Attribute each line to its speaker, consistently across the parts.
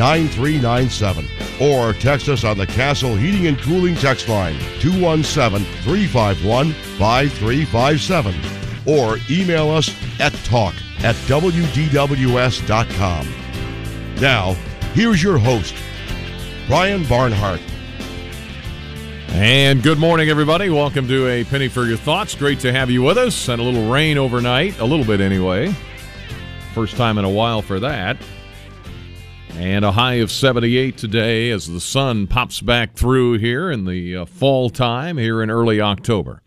Speaker 1: 9397 or text us on the Castle Heating and Cooling text line 217 351 5357 or email us at talk at WDWS.com. Now, here's your host, Brian Barnhart.
Speaker 2: And good morning, everybody. Welcome to a penny for your thoughts. Great to have you with us. And a little rain overnight, a little bit anyway. First time in a while for that. And a high of 78 today as the sun pops back through here in the uh, fall time here in early October.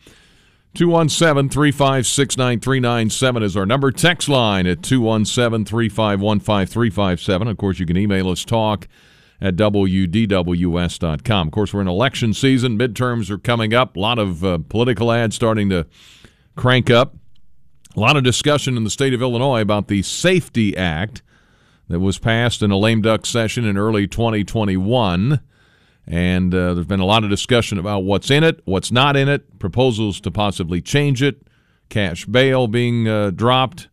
Speaker 2: 217 356 9397 is our number. Text line at 217 351 5357. Of course, you can email us talk at WDWS.com. Of course, we're in election season. Midterms are coming up. A lot of uh, political ads starting to crank up. A lot of discussion in the state of Illinois about the Safety Act that was passed in a lame duck session in early 2021. And uh, there's been a lot of discussion about what's in it, what's not in it, proposals to possibly change it, cash bail being uh, dropped,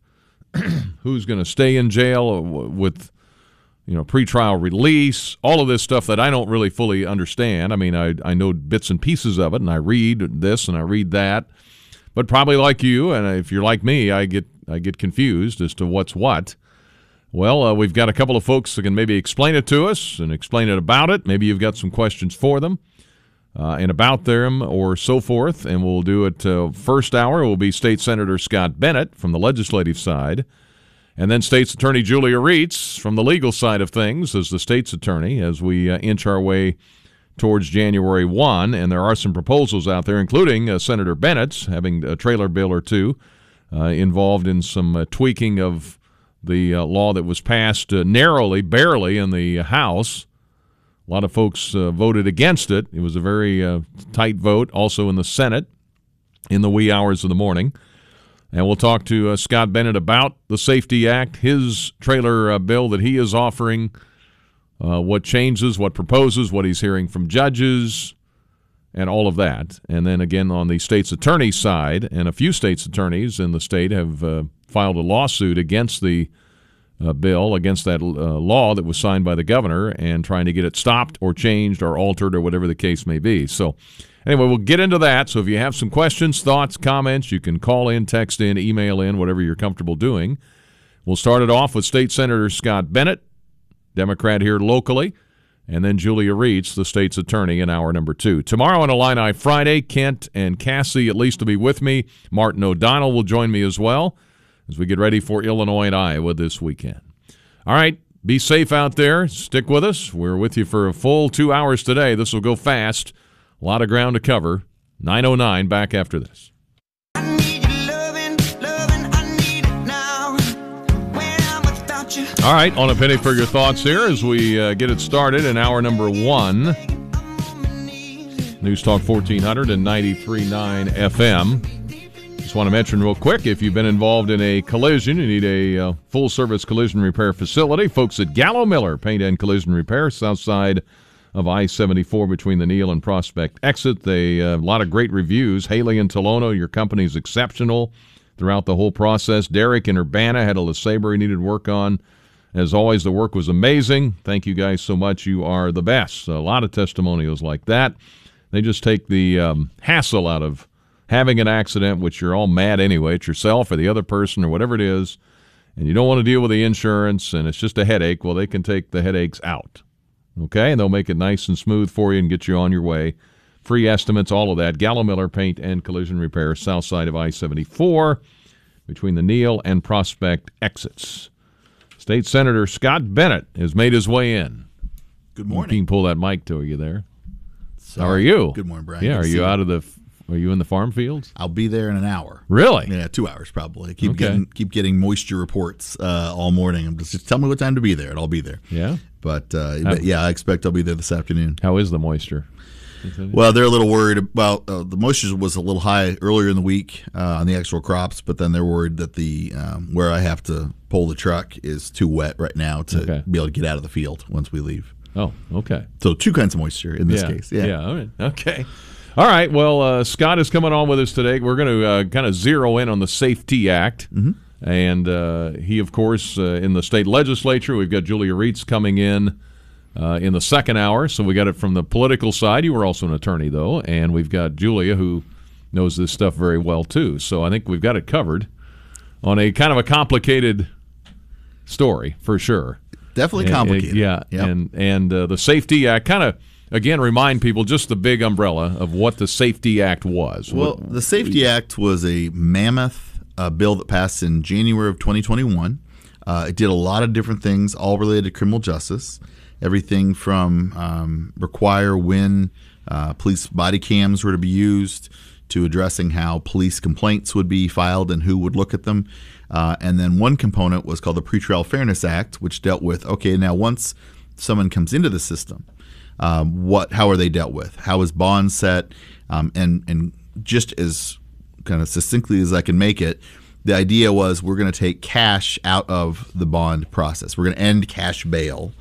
Speaker 2: who's going to stay in jail with you know pretrial release, all of this stuff that I don't really fully understand. I mean, I I know bits and pieces of it, and I read this and I read that, but probably like you, and if you're like me, I get I get confused as to what's what. Well, uh, we've got a couple of folks that can maybe explain it to us and explain it about it. Maybe you've got some questions for them uh, and about them or so forth. And we'll do it uh, first hour. will be State Senator Scott Bennett from the legislative side. And then State's Attorney Julia Rietz from the legal side of things as the state's attorney as we uh, inch our way towards January 1. And there are some proposals out there, including uh, Senator Bennett's having a trailer bill or two uh, involved in some tweaking of the uh, law that was passed uh, narrowly, barely in the House. A lot of folks uh, voted against it. It was a very uh, tight vote, also in the Senate in the wee hours of the morning. And we'll talk to uh, Scott Bennett about the Safety Act, his trailer uh, bill that he is offering, what changes, what proposes, what he's hearing from judges, and all of that. And then again, on the state's attorney side, and a few state's attorneys in the state have filed a lawsuit against the uh, bill, against that uh, law that was signed by the governor, and trying to get it stopped or changed or altered or whatever the case may be. So, anyway, we'll get into that. So, if you have some questions, thoughts, comments, you can call in, text in, email in, whatever you're comfortable doing. We'll start it off with State Senator Scott Bennett, Democrat here locally, and then Julia Rietz, the state's attorney, in hour number two. Tomorrow on Illini Friday, Kent and Cassie at least will be with me. Martin O'Donnell will join me as well as we get ready for Illinois and Iowa this weekend. All right, be safe out there. Stick with us. We're with you for a full two hours today. This will go fast. A lot of ground to cover. 909 back after this. All right, on a penny for your thoughts here as we uh, get it started in hour number one. News Talk 1400 and 93.9 FM. Just want to mention real quick if you've been involved in a collision, you need a uh, full service collision repair facility. Folks at Gallo Miller Paint and Collision Repair, south side of I 74 between the Neil and Prospect exit. They uh, a lot of great reviews. Haley and Tolono, your company's exceptional throughout the whole process. Derek and Urbana had a LeSabre he needed work on. As always, the work was amazing. Thank you guys so much. You are the best. A lot of testimonials like that. They just take the um, hassle out of having an accident, which you're all mad anyway, at yourself or the other person or whatever it is, and you don't want to deal with the insurance and it's just a headache, well, they can take the headaches out. Okay? And they'll make it nice and smooth for you and get you on your way. free estimates, all of that. Gallo Miller Paint and Collision Repair, south side of I 74, between the Neil and Prospect exits. State Senator Scott Bennett has made his way in.
Speaker 3: Good
Speaker 2: You
Speaker 3: morning.
Speaker 2: can pull that mic to you there.
Speaker 3: So,
Speaker 2: How uh, are you?
Speaker 3: Good morning, Brian.
Speaker 2: Yeah,
Speaker 3: Good
Speaker 2: are you out of the? Are you in the farm fields?
Speaker 3: I'll be there in an hour.
Speaker 2: Really?
Speaker 3: Yeah, two hours probably. Keep
Speaker 2: Okay.
Speaker 3: getting keep getting moisture reports uh, all morning. I'm just, just tell me what time to be there, and I'll be there.
Speaker 2: Yeah.
Speaker 3: But, uh, but yeah, I expect I'll be there this afternoon.
Speaker 2: How is the moisture?
Speaker 3: Well, they're a little worried about uh, the moisture was a little high earlier in the week uh, on the actual crops, but then they're worried that the um, where I have to pull the truck is too wet right now to
Speaker 2: Okay.
Speaker 3: be able to get out of the field once we leave.
Speaker 2: Oh, okay.
Speaker 3: So two kinds of moisture in this
Speaker 2: yeah.
Speaker 3: case. Yeah.
Speaker 2: Yeah. All right. Okay. All right. Well, uh, Scott is coming on with us today. We're going to uh, kind of zero in on the Safety Act.
Speaker 3: Mm-hmm.
Speaker 2: And uh, he, of course, uh, in the state legislature, we've got Julia Rietz coming in uh, in the second hour. So we got it from the political side. You were also an attorney, though. And we've got Julia, who knows this stuff very well, too. So I think we've got it covered on a kind of a complicated story, for sure.
Speaker 3: Definitely complicated.
Speaker 2: and- yeah,
Speaker 3: Yep.
Speaker 2: and and uh, the Safety Act kind of again remind people just the big umbrella of what the Safety Act was.
Speaker 3: Well,
Speaker 2: What-
Speaker 3: the Safety Act was a mammoth uh, bill that passed in January of 2021. Uh, it did a lot of different things, all related to criminal justice. Everything from um, require when uh, police body cams were to be used to addressing how police complaints would be filed and who would look at them. Uh, and then one component was called the Pretrial Fairness Act, which dealt with okay, now once someone comes into the system, um, what how are they dealt with? How is bond set? Um, and and just as kind of succinctly as I can make it, the idea was we're going to take cash out of the bond process. We're going to end cash bail.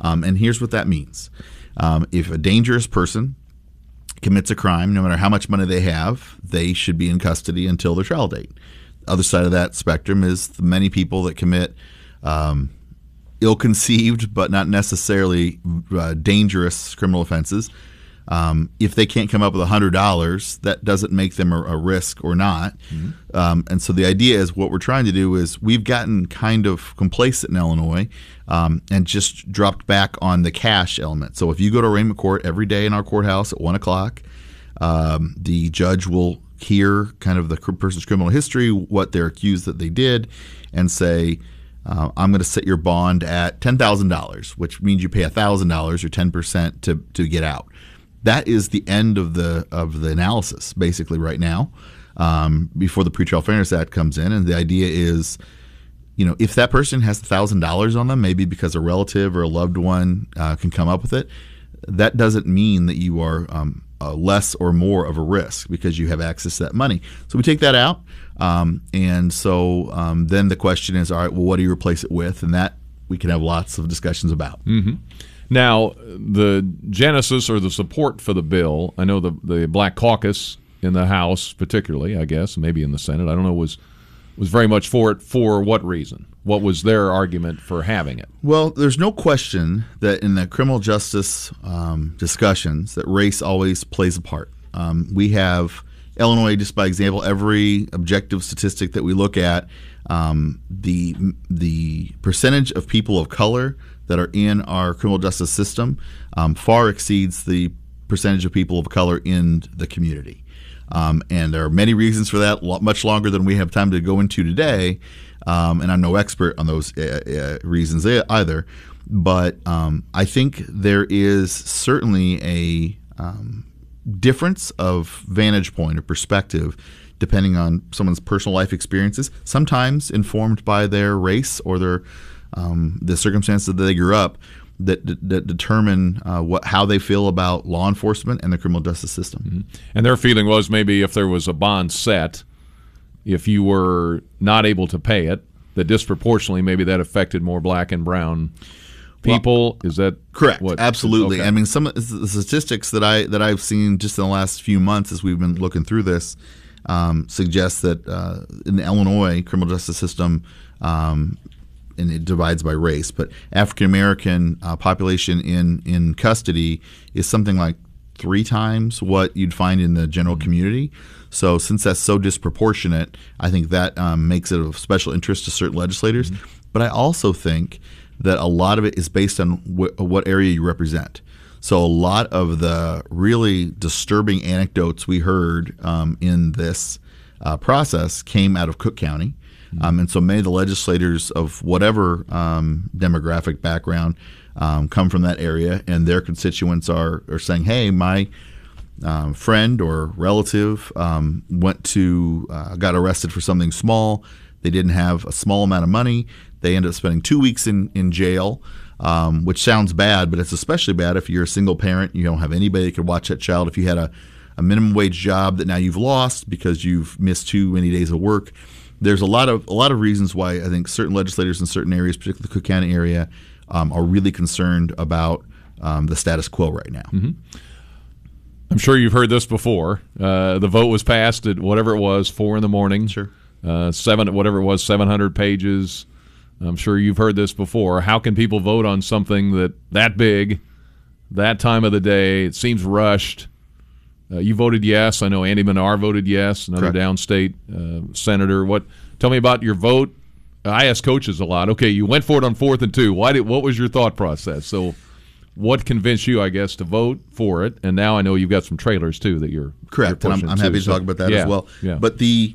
Speaker 3: Um, and here's what that means: um, if a dangerous person commits a crime, no matter how much money they have, they should be in custody until their trial date. The Other side of that spectrum is the many people that commit um, ill-conceived but not necessarily uh, dangerous criminal offenses. Um, if they can't come up with hundred dollars, that doesn't make them a, a risk or not. Um, and so the idea is what we're trying to do is we've gotten kind of complacent in Illinois um, and just dropped back on the cash element. So if you go to arraignment court every day in our courthouse at one o'clock, um, the judge will hear kind of the person's criminal history, what they're accused that they did, and say, uh, "I'm going to set your bond at ten thousand dollars, which means you pay thousand dollars or ten percent to to get out." That is the end of the of the analysis, basically, right now, um, before the Pretrial Fairness Act comes in, and the idea is you know, if that person has thousand dollars on them, maybe because a relative or a loved one uh, can come up with it, that doesn't mean that you are um, uh, less or more of a risk because you have access to that money. So we take that out, um, and so um, then the question is, all right, well, what do you replace it with? And that we can have lots of discussions about.
Speaker 2: now the genesis or the support for the bill. I know the the Black Caucus in the House, particularly, I guess, maybe in the Senate. I don't know was was very much for it. For what reason? What was their argument for having it?
Speaker 3: Well, there's no question that in the criminal justice um, discussions, that race always plays a part. Um, we have Illinois, just by example, every objective statistic that we look at, um, the the percentage of people of color that are in our criminal justice system um, far exceeds the percentage of people of color in the community. Um, and there are many reasons for that, much longer than we have time to go into today. Um, and I'm no expert on those uh, uh, reasons either. But um, I think there is certainly a um, difference of vantage point or perspective depending on someone's personal life experiences, sometimes informed by their race or their um, the circumstances that they grew up that, that, determine uh, what how they feel about law enforcement and the criminal justice system.
Speaker 2: And their feeling was maybe if there was a bond set, if you were not able to pay it, that disproportionately maybe that affected more black and brown people. Is that
Speaker 3: Correct.
Speaker 2: What,
Speaker 3: Absolutely.
Speaker 2: okay.
Speaker 3: I mean, some of the statistics that I that I've seen just in the last few months as we've been looking through this um, suggest that uh, in the Illinois criminal justice system, um, and it divides by race, but African American uh, population in in custody is something like three times what you'd find in the general community. So since that's so disproportionate, I think that um, makes it of special interest to certain legislators. But I also think that a lot of it is based on wh- what area you represent. So a lot of the really disturbing anecdotes we heard um, in this uh, process came out of Cook County. Um, and so many of the legislators of whatever um, demographic background um, come from that area, and their constituents are, are saying, hey, my um, friend or relative um, went to, uh, got arrested for something small. They didn't have a small amount of money. They end up spending two weeks in, in jail. Um, which sounds bad, but it's especially bad if you're a single parent. You don't have anybody that could watch that child. If you had a, a minimum wage job that now you've lost because you've missed too many days of work, there's a lot of a lot of reasons why I think certain legislators in certain areas, particularly the Cook County area, um, are really concerned about um, the status quo right now.
Speaker 2: Mm-hmm. I'm sure you've heard this before. Uh, the vote was passed at whatever it was, four in the morning.
Speaker 3: Sure.
Speaker 2: Uh, seven, whatever it was, 700 pages. I'm sure you've heard this before. How can people vote on something that that big, that time of the day? It seems rushed. Uh, you voted yes. I know Andy Manar voted yes, another
Speaker 3: Correct.
Speaker 2: downstate uh, senator. What? Tell me about your vote. I ask coaches a lot. Okay, you went for it on fourth and two. Why did? What was your thought process? So, what convinced you, I guess, to vote for it? And now I know you've got some trailers too that you're
Speaker 3: Correct,
Speaker 2: you're
Speaker 3: and I'm, I'm
Speaker 2: too.
Speaker 3: happy to
Speaker 2: So-
Speaker 3: talk about that
Speaker 2: yeah,
Speaker 3: as well.
Speaker 2: Yeah.
Speaker 3: But the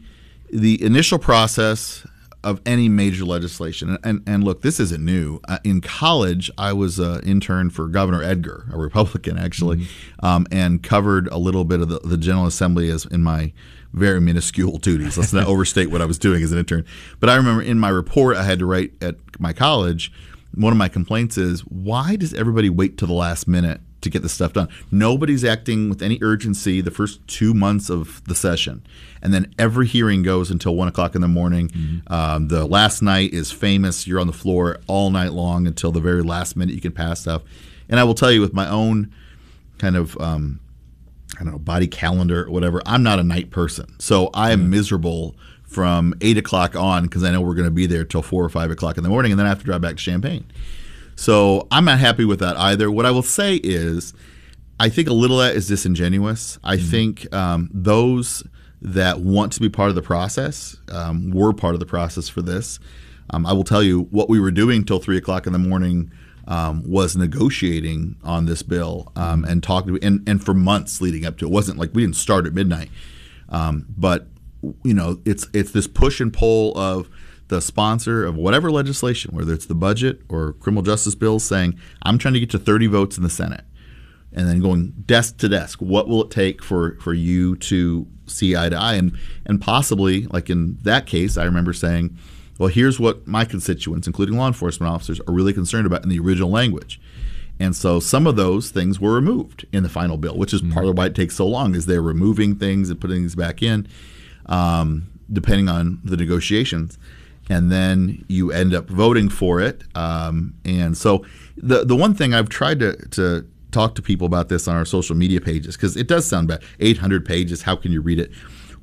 Speaker 3: the initial process of any major legislation, and, and look, this isn't new. Uh, in college, I was an intern for Governor Edgar, a Republican actually,
Speaker 2: Mm-hmm.
Speaker 3: um, and covered a little bit of the, the General Assembly as in my very minuscule duties. Let's not overstate what I was doing as an intern. But I remember in my report I had to write at my college. One of my complaints is why does everybody wait to the last minute to get this stuff done? Nobody's acting with any urgency the first two months of the session, and then every hearing goes until one o'clock in the morning. Um, the last night is famous. You're on the floor all night long until the very last minute you can pass stuff. And I will tell you, with my own kind of um, I don't know, body calendar or whatever. I'm not a night person. So I am miserable from eight o'clock on because I know we're going to be there till four or five o'clock in the morning and then I have to drive back to Champaign. So I'm not happy with that either. What I will say is, I think a little of that is disingenuous. I think um, those that want to be part of the process um, were part of the process for this. Um, I will tell you what we were doing till three o'clock in the morning um, was negotiating on this bill um, and talking and, and for months leading up to it. It wasn't like we didn't start at midnight, um, but you know it's it's this push and pull of the sponsor of whatever legislation, whether it's the budget or criminal justice bills, saying I'm trying to get to 30 votes in the Senate and then going desk to desk. What will it take for for you to see eye to eye? And and possibly, like in that case, I remember saying, "Well, here's what my constituents, including law enforcement officers, are really concerned about in the original language." And so some of those things were removed in the final bill, which is part of why it takes so long, is they're removing things and putting things back in, um, depending on the negotiations. And then you end up voting for it. Um, and so the the one thing I've tried to, to talk to people about this on our social media pages, because it does sound bad. 800 pages, how can you read it?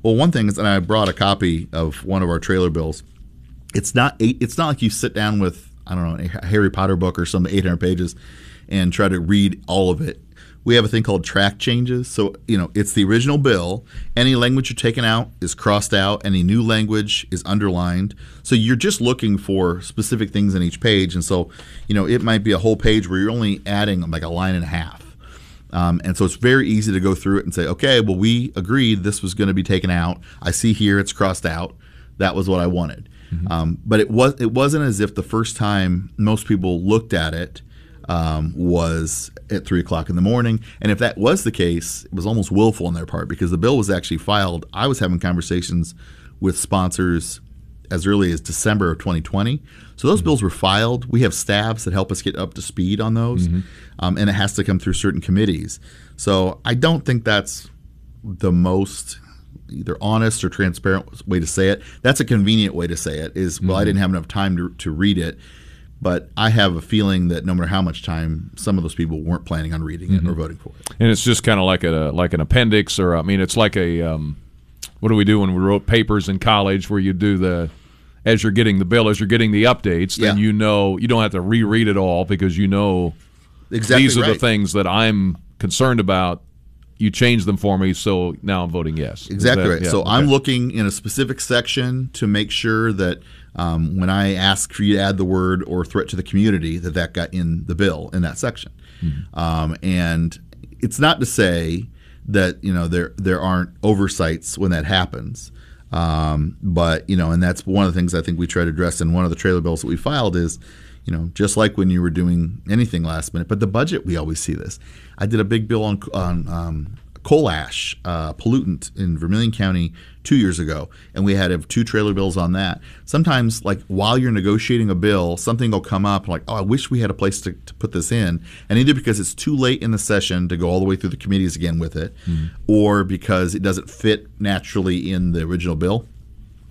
Speaker 3: Well, one thing is, and I brought a copy of one of our trailer bills. It's not eight, it's not like you sit down with I don't know a Harry Potter book or some 800 pages and try to read all of it. We have a thing called track changes. So, you know, it's the original bill. Any language you're taking out is crossed out. Any new language is underlined. So you're just looking for specific things in each page. And so, you know, it might be a whole page where you're only adding like a line and a half. Um, and so it's very easy to go through it and say, okay, well, we agreed this was going to be taken out. I see here it's crossed out. That was what I wanted. Um, but it was it wasn't as if the first time most people looked at it um, was at three o'clock in the morning. And if that was the case, it was almost willful on their part because the bill was actually filed. I was having conversations with sponsors as early as December of 2020. So those bills were filed. We have staffs that help us get up to speed on those, um, and it has to come through certain committees. So I don't think that's the most either honest or transparent way to say it. That's a convenient way to say it. Is well, I didn't have enough time to, to read it, but I have a feeling that no matter how much time, some of those people weren't planning on reading it or voting for it.
Speaker 2: and it's just kind of like a like an appendix, or I mean, it's like a um, what do we do when we wrote papers in college, where you do the as you're getting the bill, as you're getting the updates, then
Speaker 3: Yeah.
Speaker 2: you know you don't have to reread it all because you know
Speaker 3: Exactly
Speaker 2: these are the things that I'm concerned about. You change them for me, so now I'm voting yes.
Speaker 3: Exactly
Speaker 2: that-
Speaker 3: right.
Speaker 2: yeah,
Speaker 3: so
Speaker 2: okay.
Speaker 3: I'm looking in a specific section to make sure that um, when I asked for you to add the word or threat to the community, that that got in the bill in that section. Um, and it's not to say that you know there there aren't oversights when that happens. Um, but you know, and that's one of the things I think we try to address in one of the trailer bills that we filed is, you know, just like when you were doing anything last minute, but the budget we always see this. I did a big bill on on um, coal ash uh, pollutant in Vermilion County two years ago, and we had two trailer bills on that. Sometimes, like while you're negotiating a bill, something will come up like, oh, I wish we had a place to, to put this in, and either because it's too late in the session to go all the way through the committees again with it, mm-hmm. or because it doesn't fit naturally in the original bill.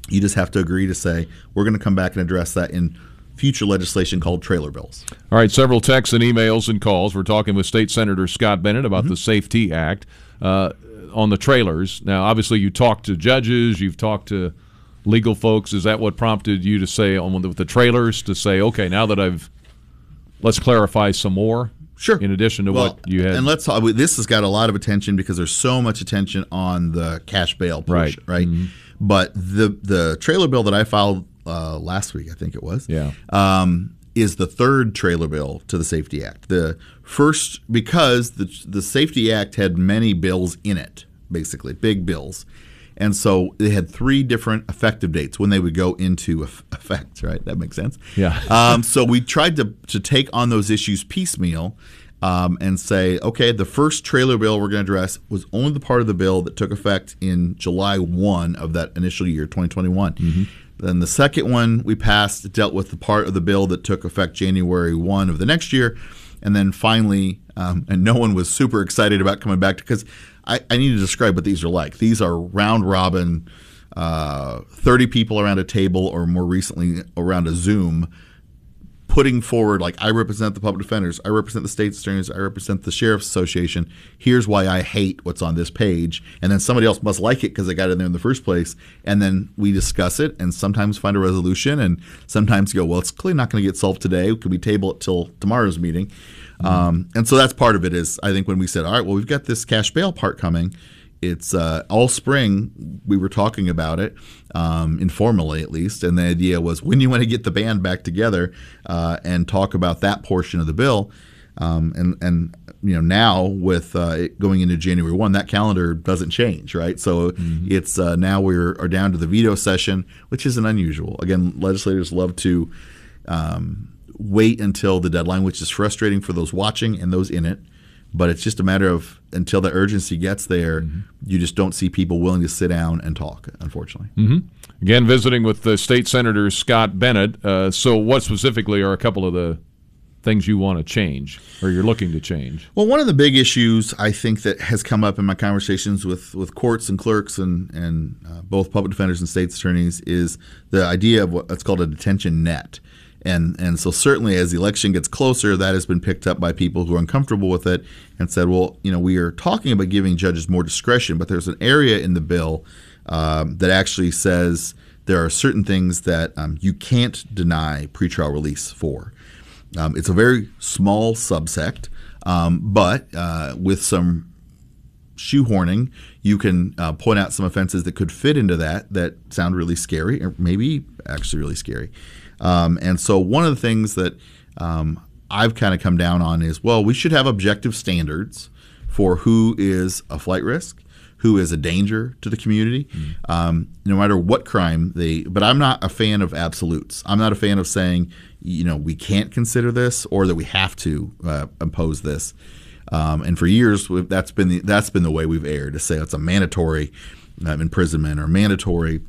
Speaker 3: You just have to agree to say we're going to come back and address that in future legislation called trailer bills.
Speaker 2: All right, several texts and emails and calls. We're talking with State Senator Scott Bennett about mm-hmm. the Safety Act uh, on the trailers. Now, obviously, you talked to judges, you've talked to legal folks. Is that what prompted you to say on with the trailers to say, okay, now that I've let's clarify some more?
Speaker 3: Sure.
Speaker 2: In addition to well, what you had,
Speaker 3: and let's talk. This has got a lot of attention because there's so much attention on the cash bail portion, right? right? Mm-hmm. But the the trailer bill that I filed uh, last week, I think it was,
Speaker 2: yeah,
Speaker 3: um, is the third trailer bill to the Safety Act. The first, because the, the Safety Act had many bills in it, basically, big bills. And so they had three different effective dates when they would go into effect, right? That makes sense.
Speaker 2: Yeah.
Speaker 3: um, so we tried to, to take on those issues piecemeal um, and say, okay, the first trailer bill we're going to address was only the part of the bill that took effect in July 1 of that initial year, 2021. Mm-hmm. Then the second one we passed dealt with the part of the bill that took effect January 1 of the next year. And then finally, um, and no one was super excited about coming back to because I, I, need to describe what these are like. These are round robin, uh, 30 people around a table, or more recently around a Zoom putting forward like I represent the public defenders, I represent the state attorneys, I represent the sheriff's association. Here's why I hate what's on this page, and then somebody else must like it because they got in there in the first place, and then we discuss it and sometimes find a resolution, and sometimes go, well, it's clearly not going to get solved today. Could we table it till tomorrow's meeting? Um, and so that's part of it. Is I think when we said, all right, well, we've got this cash bail part coming it's uh, all spring we were talking about it um, informally at least and the idea was when you want to get the band back together uh, and talk about that portion of the bill um, and and you know now with uh, going into January one that calendar doesn't change right so mm-hmm. it's uh, now we're are down to the veto session which isn't unusual again legislators love to um, wait until the deadline which is frustrating for those watching and those in it but it's just a matter of until the urgency gets there, mm-hmm. you just don't see people willing to sit down and talk, unfortunately.
Speaker 2: Mm-hmm. Again, visiting with the state senator Scott Bennett. Uh, so, what specifically are a couple of the things you want to change or you're looking to change?
Speaker 3: Well, one of the big issues I think that has come up in my conversations with, with courts and clerks and, and uh, both public defenders and state's attorneys is the idea of what's called a detention net. And and so certainly as the election gets closer, that has been picked up by people who are uncomfortable with it and said, well, you know, we are talking about giving judges more discretion, but there's an area in the bill um, that actually says there are certain things that um, you can't deny pretrial release for. Um, it's a very small subsect, um, but uh, with some shoehorning, you can uh, point out some offenses that could fit into that that sound really scary, or maybe actually really scary. Um, and so one of the things that um, I've kind of come down on is well, we should have objective standards for who is a flight risk, who is a danger to the community, mm. um, no matter what crime they. But I'm not a fan of absolutes. I'm not a fan of saying you know we can't consider this or that we have to uh, impose this. Um, and for years, that's been the, that's been the way we've erred to say it's a mandatory uh, imprisonment or mandatory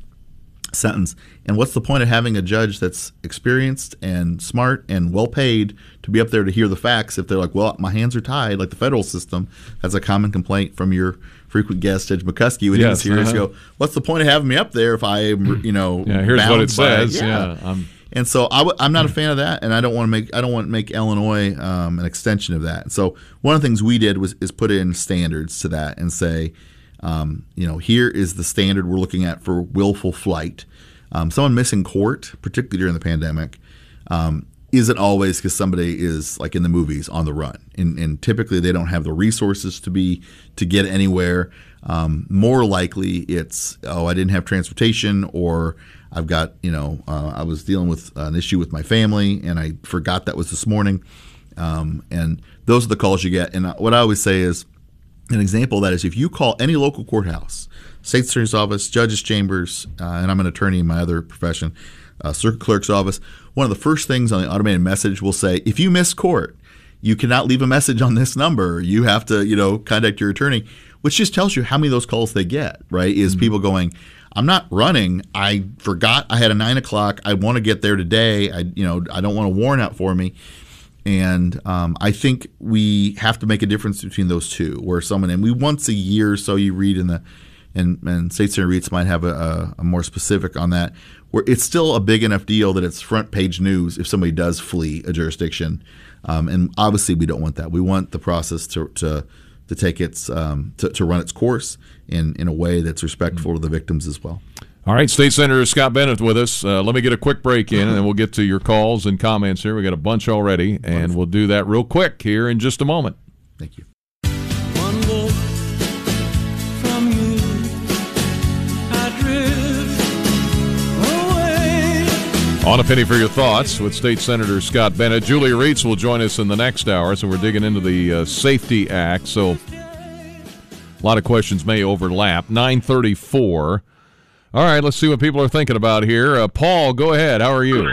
Speaker 3: sentence. And what's the point of having a judge that's experienced and smart and well paid to be up there to hear the facts if they're like, well, my hands are tied, like the federal system? That's a common complaint from your frequent guest, Judge McCuskey, when yes, he was here. Uh-huh. Go, what's the point of having me up there if I you know,
Speaker 2: yeah, here's what it says. By, yeah. yeah
Speaker 3: and so i w- I'm not a fan of that, and I don't want to make I don't want to make Illinois um, an extension of that. So one of the things we did was is put in standards to that and say, um, you know, here is the standard we're looking at for willful flight. Um, someone missing court, particularly during the pandemic, um, isn't always because somebody is like in the movies on the run, and, and, typically they don't have the resources to be to get anywhere. Um, more likely, it's oh, I didn't have transportation, or I've got you know uh, I was dealing with an issue with my family, and I forgot that was this morning. Um, and those are the calls you get. And what I always say is an example of that is if you call any local courthouse, state attorney's office, judge's chambers, uh, and I'm an attorney in my other profession, uh, circuit clerk's office, one of the first things on the automated message will say, if you miss court, you cannot leave a message on this number. You have to, you know, contact your attorney, which just tells you how many of those calls they get, right? Is mm-hmm. people going, I'm not running. I forgot I had a nine o'clock. I want to get there today. I, you know, I don't want a warrant out for me. And um, I think we have to make a difference between those two, where someone and we once a year or so you read in the and, and State Senator Rietz might have a, a, a, more specific on that, where it's still a big enough deal that it's front page news if somebody does flee a jurisdiction. Um, and obviously, we don't want that. We want the process to, to, to take its um, to, to run its course in, in a way that's respectful mm-hmm. to the victims as well.
Speaker 2: All right, State Senator Scott Bennett with us. Uh, let me get a quick break in, and then we'll get to your calls and comments here. We got a bunch already, and we'll do that real quick here in just a moment.
Speaker 3: Thank you.
Speaker 2: On a penny for your thoughts with State Senator Scott Bennett. Julia Rietz will join us in the next hour, so we're digging into the uh, Safety Act. So a lot of questions may overlap. 934. All right, let's see what people are thinking about here. Uh, Paul, go ahead. How are you?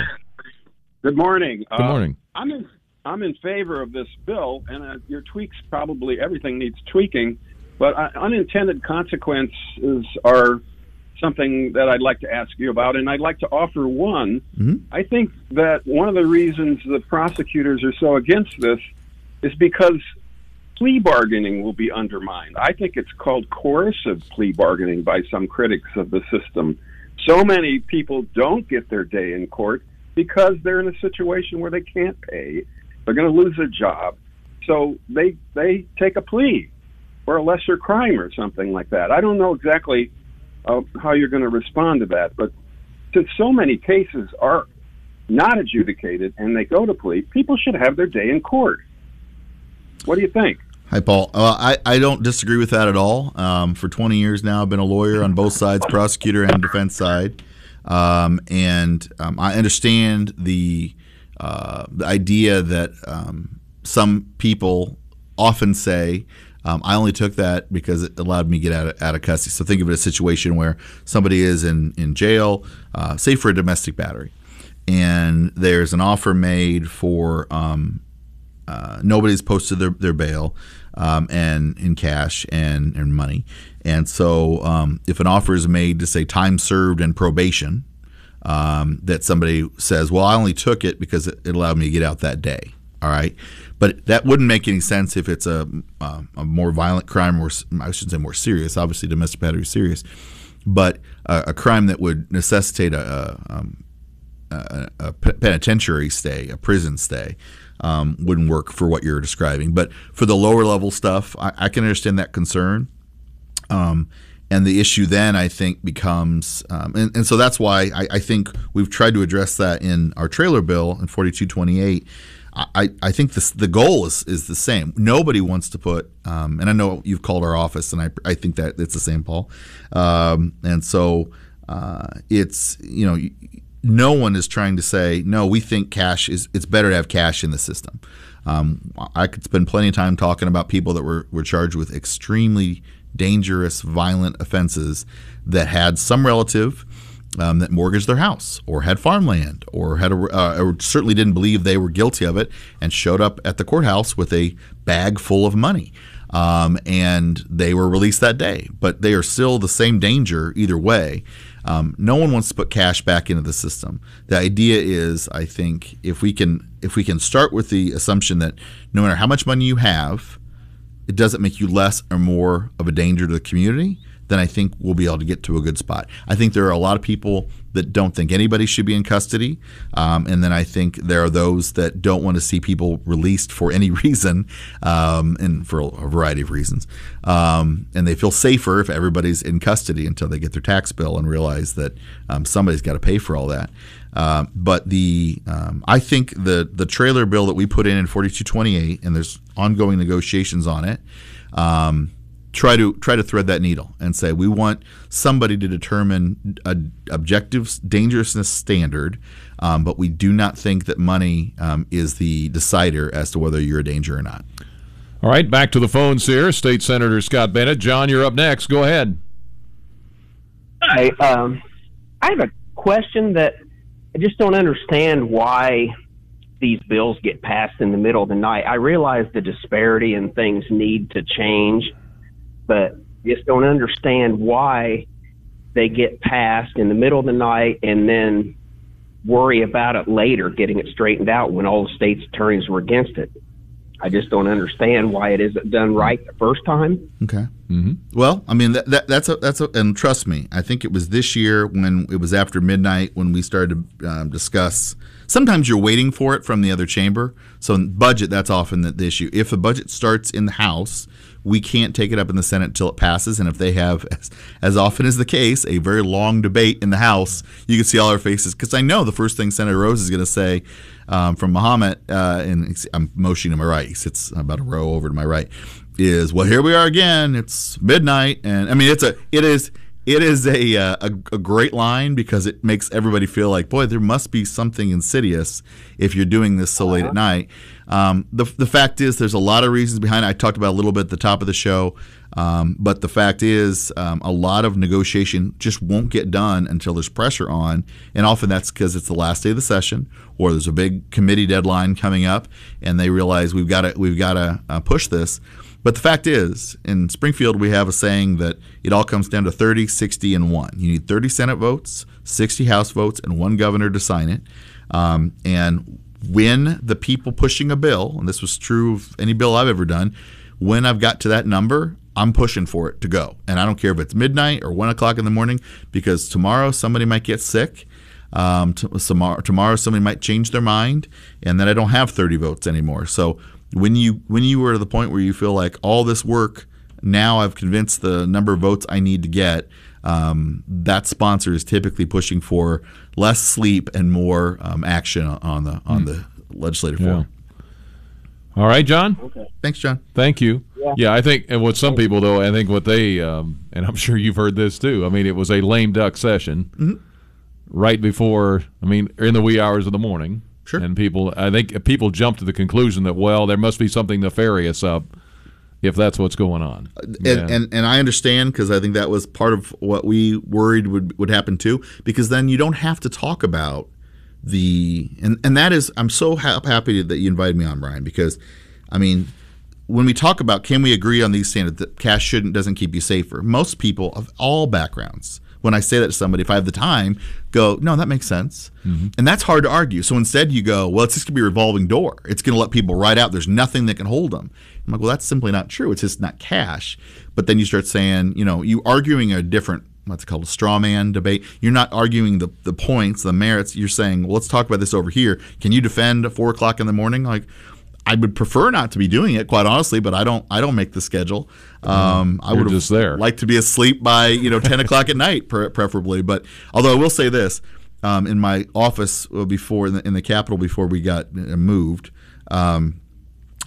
Speaker 4: Good morning.
Speaker 2: Good morning.
Speaker 4: Uh, I'm in I'm in favor of this bill, and uh, your tweaks probably everything needs tweaking, but uh, unintended consequences are something that I'd like to ask you about, and I'd like to offer one. Mm-hmm. I think that one of the reasons the prosecutors are so against this is because plea bargaining will be undermined. I think it's called coercive plea bargaining by some critics of the system. So many people don't get their day in court because they're in a situation where they can't pay. They're going to lose their job. So they they take a plea for a lesser crime or something like that. I don't know exactly uh, how you're going to respond to that, but since so many cases are not adjudicated and they go to plea, people should have their day in court. What do you think?
Speaker 3: Hi, Paul. Well, I, I don't disagree with that at all. Um, for 20 years now, I've been a lawyer on both sides, prosecutor and defense side. Um, and um, I understand the, uh, the idea that um, some people often say, um, I only took that because it allowed me to get out of, out of custody. So think of it as a situation where somebody is in, in jail, uh, say for a domestic battery, and there's an offer made for um, uh, nobody's posted their, their bail um, and in cash and, and money. And so, um, if an offer is made to say time served and probation, um, that somebody says, "Well, I only took it because it, it, allowed me to get out that day." All right, but that wouldn't make any sense if it's a, uh, a more violent crime, or I shouldn't say more serious. Obviously, domestic battery is serious, but a crime that would necessitate a, um, a, a penitentiary stay, a prison stay um, wouldn't work for what you're describing. But for the lower level stuff, I, I can understand that concern. Um, and the issue then, I think, becomes, um, and, and, so that's why I, I, think we've tried to address that in our trailer bill in 4228. I, I think this, the goal is, is the same. Nobody wants to put, um, and I know you've called our office, and I, I think that it's the same, Paul. Um, and so uh, it's, you know, no one is trying to say no. We think cash is it's better to have cash in the system. Um, I could spend plenty of time talking about people that were were charged with extremely dangerous, violent offenses that had some relative um, that mortgaged their house or had farmland or had a, uh, or certainly didn't believe they were guilty of it and showed up at the courthouse with a bag full of money. Um, and they were released that day, but they are still the same danger either way. Um, no one wants to put cash back into the system. The idea is, I think, if we can if we can start with the assumption that no matter how much money you have, it doesn't make you less or more of a danger to the community then I think we'll be able to get to a good spot. I think there are a lot of people that don't think anybody should be in custody. Um, and then I think there are those that don't want to see people released for any reason um, and for a variety of reasons. Um, and they feel safer if everybody's in custody until they get their tax bill and realize that um, somebody's got to pay for all that. Uh, but the um, I think the the trailer bill that we put in in 4228 and there's ongoing negotiations on it. Try to try to thread that needle and say we want somebody to determine a objective dangerousness standard, um, but we do not think that money um, is the decider as to whether you're a danger or not.
Speaker 2: All right, back to the phones here. State Senator Scott Bennett. John, you're up next. Go ahead.
Speaker 5: Hi. Um, I have a question that I just don't understand why these bills get passed in the middle of the night. I realize the disparity and things need to change, but just don't understand why they get passed in the middle of the night and then worry about it later, getting it straightened out when all the state's attorneys were against it. I just don't understand why it isn't done right the first time.
Speaker 3: Okay. Mm-hmm. Well, I mean that, that, that's a that's a and trust me, I think it was this year when it was after midnight when we started to um, discuss. Sometimes you're waiting for it from the other chamber. So in budget, that's often the, the issue. If the budget starts in the House, we can't take it up in the Senate until it passes. And if they have, as, as, often is the case, a very long debate in the House, you can see all our faces. Because I know the first thing Senator Rose is going to say um, from Mahomet, uh, and I'm motioning to my right, he sits about a row over to my right, is well, here we are again. It's midnight, and I mean, it's a, it is, it is a, uh, a, a great line because it makes everybody feel like, boy, there must be something insidious if you're doing this so late at night. Um, the the fact is, there's a lot of reasons behind it. I talked about a little bit at the top of the show. Um, but the fact is, um, a lot of negotiation just won't get done until there's pressure on, and often that's because it's the last day of the session, or there's a big committee deadline coming up, and they realize we've got to we've got to uh, push this. But the fact is, in Springfield, we have a saying that it all comes down to 30, 60, and one. You need 30 Senate votes, 60 House votes, and one governor to sign it. Um, and when the people pushing a bill, and this was true of any bill I've ever done, when I've got to that number, I'm pushing for it to go. And I don't care if it's midnight or one o'clock in the morning, because tomorrow somebody might get sick. Um, tomorrow, tomorrow somebody might change their mind, and then I don't have 30 votes anymore. So when you when you were to the point where you feel like all this work now I've convinced the number of votes I need to get, um, that sponsor is typically pushing for less sleep and more um, action on the on mm. the legislative floor.
Speaker 2: All right, John.
Speaker 3: Okay. Thanks, John.
Speaker 2: Thank you. Yeah. yeah, I think, and with some people though, I think what they, um, and I'm sure you've heard this too. I mean, it was a lame duck session mm-hmm. right before. I mean, in the wee hours of the morning.
Speaker 3: Sure.
Speaker 2: And people, I think people jumped to the conclusion that well, there must be something nefarious up if that's what's going on.
Speaker 3: Uh, and yeah. and, and I understand because I think that was part of what we worried would would happen too. Because then you don't have to talk about the and and that is I'm so ha- happy that you invited me on, Brian, because I mean when we talk about can we agree on these standards that cash shouldn't doesn't keep you safer most people of all backgrounds when i say that to somebody if i have the time go no that makes sense mm-hmm. and that's hard to argue so instead you go well it's just going to be a revolving door it's going to let people right out there's nothing that can hold them i'm like well that's simply not true it's just not cash but then you start saying you know you arguing a different what's called a straw man debate. You're not arguing the, the points, the merits. You're saying, well, let's talk about this over here. Can you defend at four o'clock in the morning? Like, I would prefer not to be doing it, quite honestly, but I don't. I don't make the schedule.
Speaker 2: Um, I would just there.
Speaker 3: like to be asleep by you know ten o'clock at night, preferably. But although I will say this, um, in my office uh, before in the, in the Capitol before we got uh, moved, um,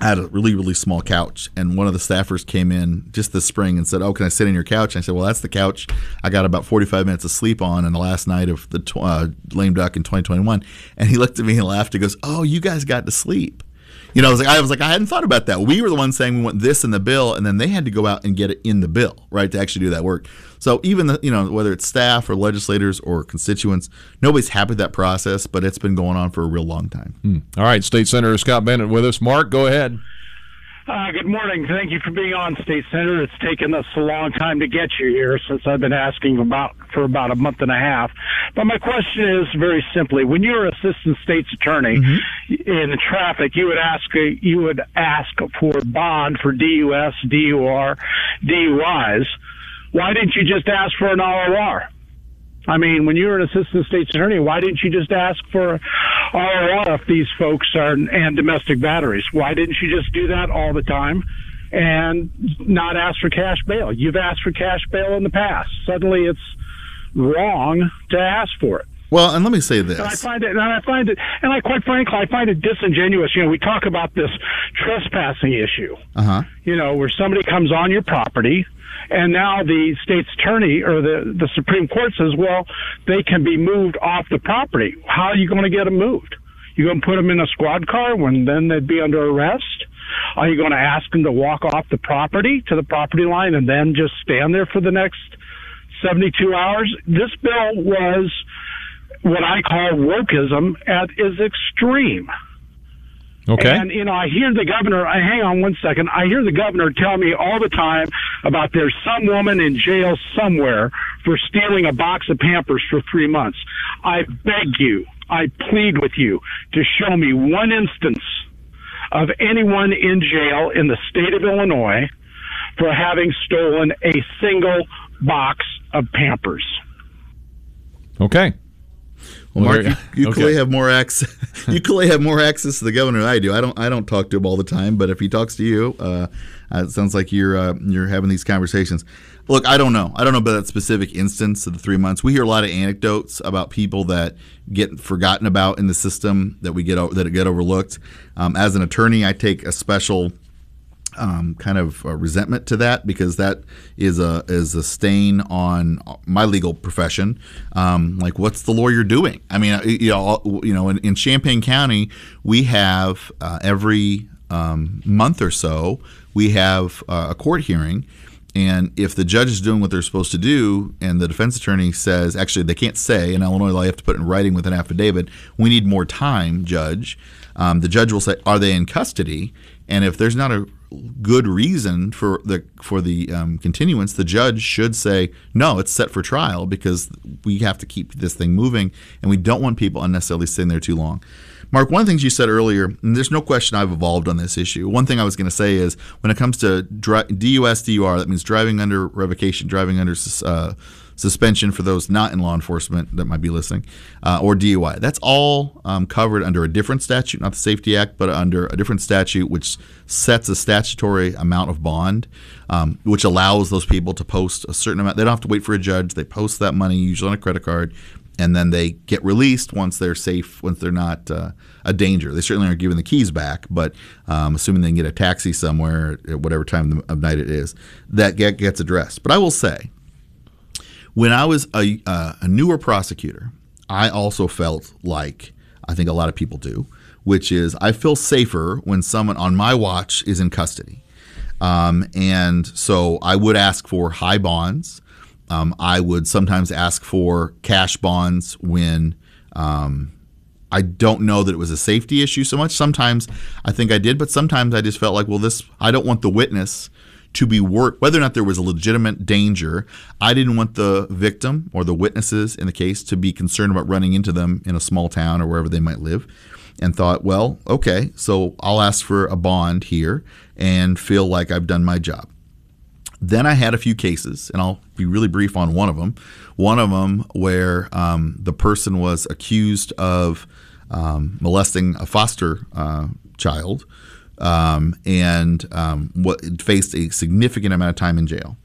Speaker 3: I had a really really small couch, and one of the staffers came in just this spring and said, "Oh, can I sit on your couch?" And I said, "Well, that's the couch I got about 45 minutes of sleep on in the last night of the tw- uh, lame duck in 2021." And he looked at me and laughed. He goes, "Oh, you guys got to sleep." You know, I was like, I was like, I hadn't thought about that. We were the ones saying we want this in the bill, and then they had to go out and get it in the bill, right, to actually do that work. So even the, you know, whether it's staff or legislators or constituents, nobody's happy with that process, but it's been going on for a real long time.
Speaker 2: Hmm. All right, State Senator Scott Bennett with us. Mark, go ahead.
Speaker 6: Uh, good morning. Thank you for being on, State Senator. It's taken us a long time to get you here since I've been asking about for about a month and a half. But my question is very simply: When you're assistant state's attorney mm-hmm. in traffic, you would ask you would ask for bond for DUS, DUR, DUIs. Why didn't you just ask for an ROR? I mean, when you're an assistant state's attorney, why didn't you just ask for ROR if these folks are and domestic batteries? Why didn't you just do that all the time and not ask for cash bail? You've asked for cash bail in the past. Suddenly, it's wrong to ask for it.
Speaker 3: Well, and let me say this.
Speaker 6: And I find it, and I find it, and I quite frankly, I find it disingenuous. You know, we talk about this trespassing issue.
Speaker 3: Uh huh.
Speaker 6: You know, where somebody comes on your property, and now the state's attorney or the the Supreme Court says, well, they can be moved off the property. How are you going to get them moved? You going to put them in a squad car when then they'd be under arrest? Are you going to ask them to walk off the property to the property line and then just stand there for the next 72 hours? This bill was what I call wokeism at its extreme.
Speaker 2: Okay.
Speaker 6: And you know, I hear the governor. I hang on one second. I hear the governor tell me all the time about there's some woman in jail somewhere for stealing a box of Pampers for three months. I beg you, I plead with you to show me one instance of anyone in jail in the state of Illinois for having stolen a single box of Pampers.
Speaker 2: Okay.
Speaker 3: Well, Mark,
Speaker 2: Well,
Speaker 3: you, you
Speaker 2: okay.
Speaker 3: clearly have more access. you clearly have more access to the governor than I do. I don't. I don't talk to him all the time, but if he talks to you, uh, uh, it sounds like you're uh, you're having these conversations. Look, I don't know. I don't know about that specific instance of the three months. We hear a lot of anecdotes about people that get forgotten about in the system that we get that get overlooked. Um, as an attorney, I take a special um, kind of resentment to that because that is a is a stain on my legal profession. Um, like, what's the lawyer doing? I mean, uh, you know, you know, in, in Champaign County, we have uh, every um, month or so we have uh, a court hearing. And if the judge is doing what they're supposed to do, and the defense attorney says, actually, they can't say in Illinois law, you have to put it in writing with an affidavit. We need more time, judge. Um, the judge will say, "Are they in custody?" And if there's not a good reason for the for the um, continuance, the judge should say, "No, it's set for trial because we have to keep this thing moving, and we don't want people unnecessarily sitting there too long." Mark, one of the things you said earlier, and there's no question I've evolved on this issue. One thing I was going to say is when it comes to dri- DUS, DUR, that means driving under revocation, driving under uh, suspension for those not in law enforcement that might be listening, uh, or DUI. That's all um, covered under a different statute, not the Safety Act, but under a different statute which sets a statutory amount of bond, um, which allows those people to post a certain amount. They don't have to wait for a judge. They post that money, usually on a credit card, and then they get released once they're safe, once they're not uh, a danger. They certainly aren't given the keys back, but um, assuming they can get a taxi somewhere at whatever time of night it is, that gets addressed. But I will say, when I was a, uh, a newer prosecutor, I also felt like I think a lot of people do, which is I feel safer when someone on my watch is in custody. Um, and so I would ask for high bonds. Um, I would sometimes ask for cash bonds when um, I don't know that it was a safety issue so much. Sometimes I think I did, but sometimes I just felt like, well, this I don't want the witness to be worked, whether or not there was a legitimate danger. I didn't want the victim or the witnesses in the case to be concerned about running into them in a small town or wherever they might live. And thought, well, okay, so I'll ask for a bond here and feel like I've done my job. Then I had a few cases, and I'll be really brief on one of them. One of them where um, the person was accused of um, molesting a foster uh, child um, and um, what faced a significant amount of time in jail.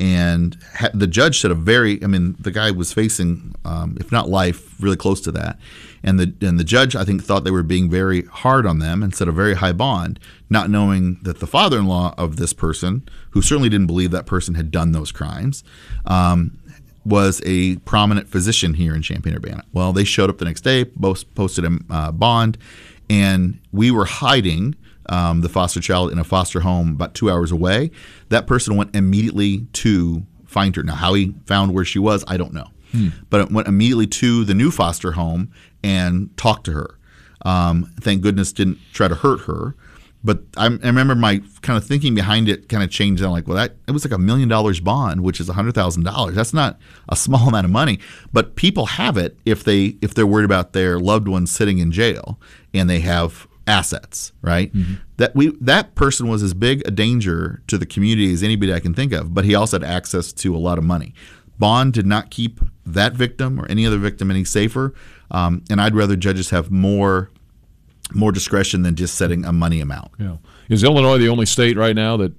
Speaker 3: And ha- the judge said a very, I mean, the guy was facing, um, if not life, really close to that. And the and the judge, I think, thought they were being very hard on them and set a very high bond, not knowing that the father-in-law of this person, who certainly didn't believe that person had done those crimes, um, was a prominent physician here in Champaign-Urbana. Well, they showed up the next day, both posted a uh, bond, and we were hiding um, the foster child in a foster home about two hours away. That person went immediately to find her. Now, how he found where she was, I don't know. But it went immediately to the new foster home and talked to her. Um, thank goodness didn't try to hurt her. But I, I remember my kind of thinking behind it kind of changed. I'm like, well, that it was like a million dollars bond, which is a hundred thousand dollars. That's not a small amount of money. But people have it if they if they're worried about their loved ones sitting in jail and they have assets, right? That we that person was as big a danger to the community as anybody I can think of, but he also had access to a lot of money. Bond did not keep that victim or any other victim any safer, um, and I'd rather judges have more more discretion than just setting a money amount.
Speaker 2: Yeah. Is Illinois the only state right now that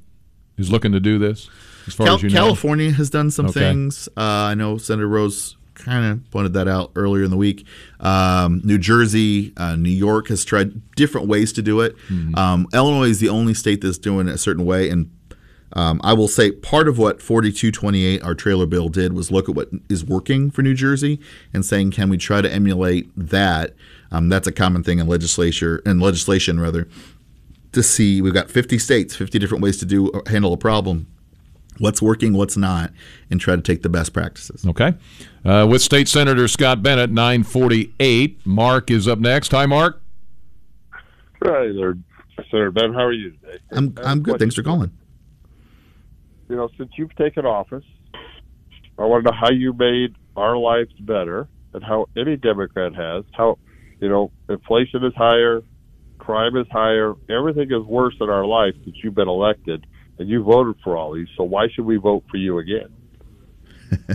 Speaker 2: is looking to do this? As far
Speaker 3: Cal-
Speaker 2: as you know,
Speaker 3: California has done some
Speaker 2: Okay.
Speaker 3: things. Uh, I know Senator Rose kind of pointed that out earlier in the week. Um, New Jersey, uh, New York has tried different ways to do it. Um, Illinois is the only state that's doing it a certain way, and um, I will say part of what 4228, our trailer bill, did was look at what is working for New Jersey and saying, can we try to emulate that? Um, that's a common thing in legislature and legislation rather to see. We've got 50 states, 50 different ways to do handle a problem. What's working, what's not, and try to take the best practices.
Speaker 2: Okay. Uh, with State Senator Scott Bennett, 948. Mark is up next. Hi, Mark.
Speaker 7: Hi there, Senator Ben. How are you today?
Speaker 3: I'm
Speaker 7: I have
Speaker 3: I'm good. Thanks for
Speaker 7: question.
Speaker 3: calling.
Speaker 7: You know, since you've taken office, I want to know how you made our lives better and how any Democrat has. How, you know, inflation is higher, crime is higher, everything is worse in our life since you've been elected, and you voted for all these. So why should we vote for you again?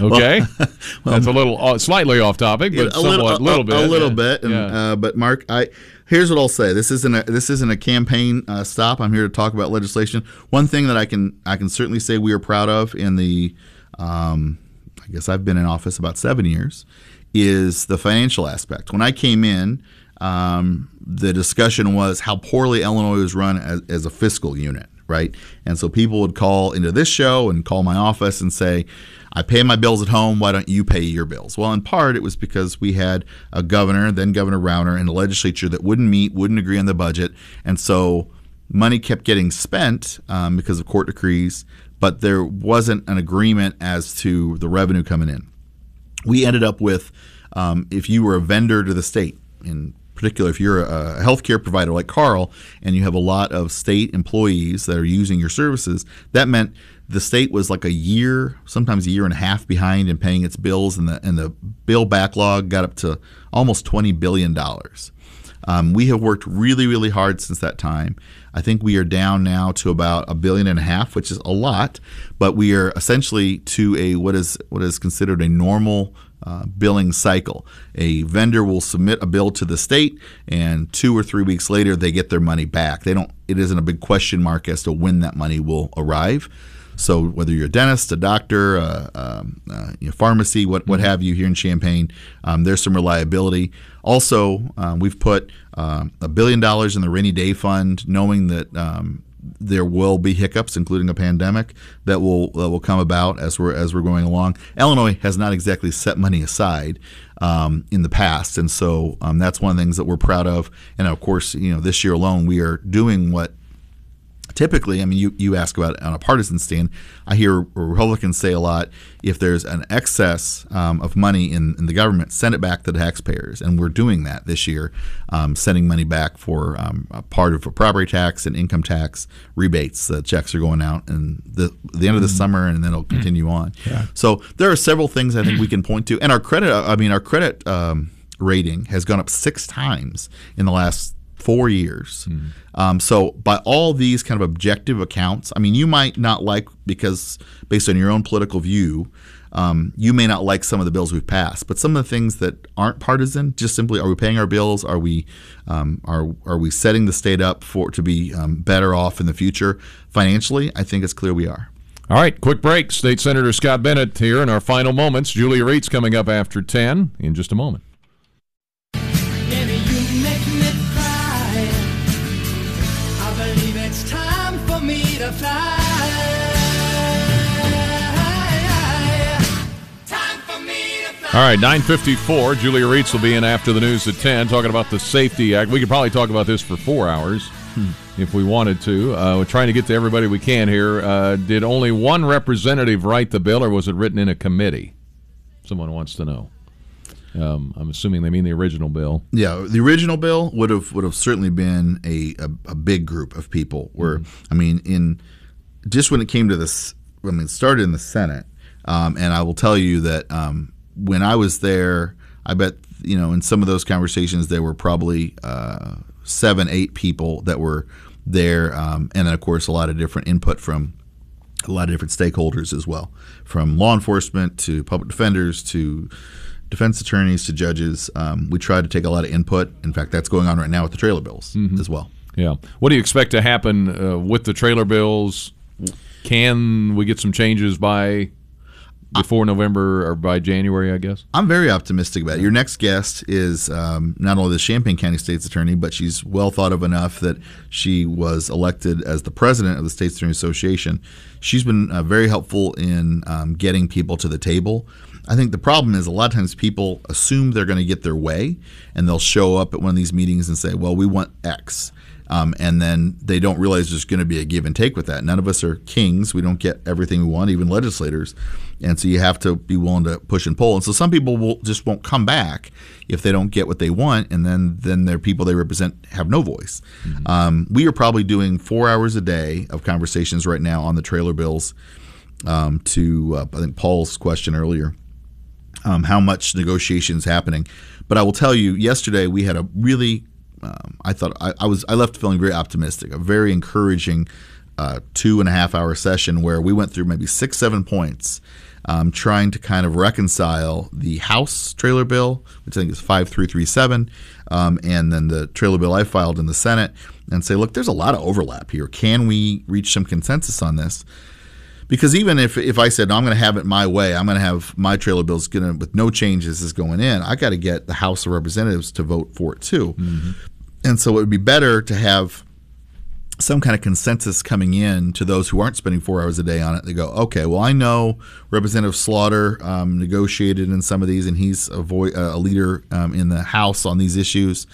Speaker 2: Okay. That's a little uh, slightly off topic, but
Speaker 3: Yeah,
Speaker 2: somewhat,
Speaker 3: a
Speaker 2: little, bit.
Speaker 3: a little
Speaker 2: yeah.
Speaker 3: bit. And,
Speaker 2: Yeah.
Speaker 3: uh, but Mark, I here's what I'll say. This isn't a this isn't a campaign uh, stop. I'm here to talk about legislation. One thing that I can I can certainly say we are proud of in the, um, I guess I've been in office about seven years, is the financial aspect. When I came in. Um, the discussion was how poorly Illinois was run as, as a fiscal unit, right? And so people would call into this show and call my office and say, I pay my bills at home. Why don't you pay your bills? Well, in part, it was because we had a governor, then Governor Rauner, and a legislature that wouldn't meet, wouldn't agree on the budget. And so money kept getting spent um, because of court decrees, but there wasn't an agreement as to the revenue coming in. We ended up with, um, if you were a vendor to the state, in particular, if you're a healthcare provider like Carl and you have a lot of state employees that are using your services, that meant the state was like a year, sometimes a year and a half behind in paying its bills, and the and the bill backlog got up to almost twenty billion dollars. Um, we have worked really, really hard since that time. I think we are down now to about a billion and a half, which is a lot, but we are essentially to a what is what is considered a normal uh, billing cycle. A vendor will submit a bill to the state, and two or three weeks later, they get their money back. They don't. It isn't a big question mark as to when that money will arrive. So whether you're a dentist, a doctor, a, um, uh, you know, pharmacy, what what have you here in Champaign, um, there's some reliability. Also, uh, we've put um, a billion dollars in the rainy day fund, knowing that um, there will be hiccups, including a pandemic, that will that will come about as we're as we're going along. Illinois has not exactly set money aside um, in the past, and so um, that's one of the things that we're proud of. And of course, you know, this year alone, we are doing what typically, I mean, you, you ask about it on a partisan stand. I hear Republicans say a lot if there's an excess um, of money in, in the government, send it back to the taxpayers. And we're doing that this year, um, sending money back for um, a part of a property tax and income tax rebates. The checks are going out and the, the end of the summer, and then it'll continue on. So there are several things I think we can point to. And our credit, I mean, our credit um, rating has gone up six times in the last four years. Um, so by all these kind of objective accounts, I mean, you might not like because based on your own political view, um, you may not like some of the bills we've passed, but some of the things that aren't partisan, just simply, are we paying our bills? Are we um, are are we setting the state up for to be um, better off in the future financially? I think it's clear we are.
Speaker 2: All right, quick break. State Senator Scott Bennett here in our final moments. Julia Rietz coming up after 10 in just a moment.
Speaker 8: To fly. Time for me to fly.
Speaker 2: All right, 954. Julia Rietz will be in after the news at 10 talking about the Safety Act. We could probably talk about this for four hours if we wanted to. Uh, we're trying to get to everybody we can here. Uh, did only one representative write the bill, or was it written in a committee? Someone wants to know. Um, I'm assuming they mean the original bill.
Speaker 3: Yeah, the original bill would have would have certainly been a, a, a big group of people. Where I mean, in just when it came to this, I mean, it started in the Senate, um, and I will tell you that um, when I was there, I bet you know in some of those conversations there were probably uh, seven, eight people that were there, um, and then of course a lot of different input from a lot of different stakeholders as well, from law enforcement to public defenders to defense attorneys to judges. Um, we try to take a lot of input. In fact, that's going on right now with the trailer bills as well.
Speaker 2: Yeah. What do you expect to happen uh, with the trailer bills? Can we get some changes by before November or by January, I guess.
Speaker 3: I'm very optimistic about it. Your next guest is um, not only the Champaign County State's Attorney, but she's well thought of enough that she was elected as the president of the State's Attorney Association. She's been uh, very helpful in um, getting people to the table. I think the problem is a lot of times people assume they're going to get their way, and they'll show up at one of these meetings and say, "Well, we want X." Um, and then they don't realize there's going to be a give and take with that. None of us are kings. We don't get everything we want, even legislators. And so you have to be willing to push and pull. And so some people will just won't come back if they don't get what they want, and then then their people they represent have no voice. Um, we are probably doing four hours a day of conversations right now on the trailer bills. Um, to uh, I think Paul's question earlier, um, how much negotiations happening. But I will tell you, yesterday we had a really, um, I thought I, I was I left feeling very optimistic, a very encouraging uh, two and a half hour session where we went through maybe six seven points. Um, trying to kind of reconcile the House trailer bill, which I think is 5337, um, and then the trailer bill I filed in the Senate, and say, look, there's a lot of overlap here. Can we reach some consensus on this? Because even if if I said no, I'm going to have it my way, I'm going to have my trailer bills going with no changes is going in. I got to get the House of Representatives to vote for it too, and so it would be better to have some kind of consensus coming in to those who aren't spending four hours a day on it. They go, okay, well, I know Representative Slaughter um, negotiated in some of these, and he's a, vo- a leader um, in the House on these issues.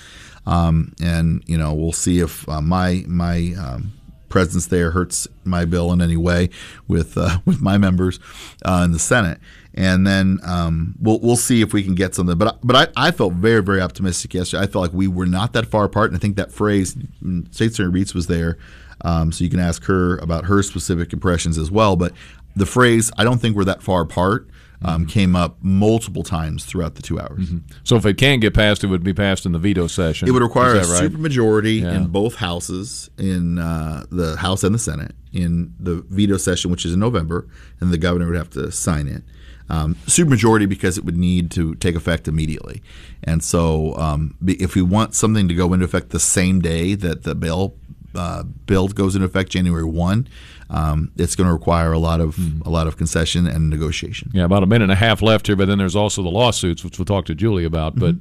Speaker 3: Um, and you know, we'll see if uh, my my um, presence there hurts my bill in any way with uh, with my members uh, in the Senate. And then um, we'll we'll see if we can get something. But but I, I felt very very optimistic yesterday. I felt like we were not that far apart, and I think that phrase mm, State Senator Rietz was there, um, so you can ask her about her specific impressions as well. But the phrase "I don't think we're that far apart" um, came up multiple times throughout the two hours.
Speaker 2: So if it can get passed, it would be passed in the veto session.
Speaker 3: It would require a
Speaker 2: right?
Speaker 3: supermajority
Speaker 2: Yeah.
Speaker 3: in both houses, in uh, the House and the Senate, in the veto session, which is in November, and the governor would have to sign it. Um, supermajority because it would need to take effect immediately, and so um, if we want something to go into effect the same day that the bill uh, bill goes into effect January one, um, it's going to require a lot of
Speaker 2: Hmm.
Speaker 3: a lot of concession and negotiation.
Speaker 2: Yeah, about a minute and a half left here, but then there's also the lawsuits, which we'll talk to Julie about. But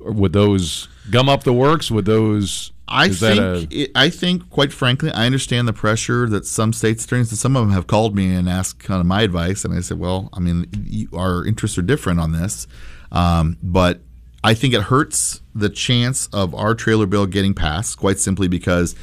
Speaker 2: would those gum up the works? Would those?
Speaker 3: I think, it, I think, quite frankly, I understand the pressure that some states attorneys and some of them have called me and asked kind of my advice, and I said, well, I mean, you, our interests are different on this, um, but I think it hurts the chance of our trailer bill getting passed, quite simply because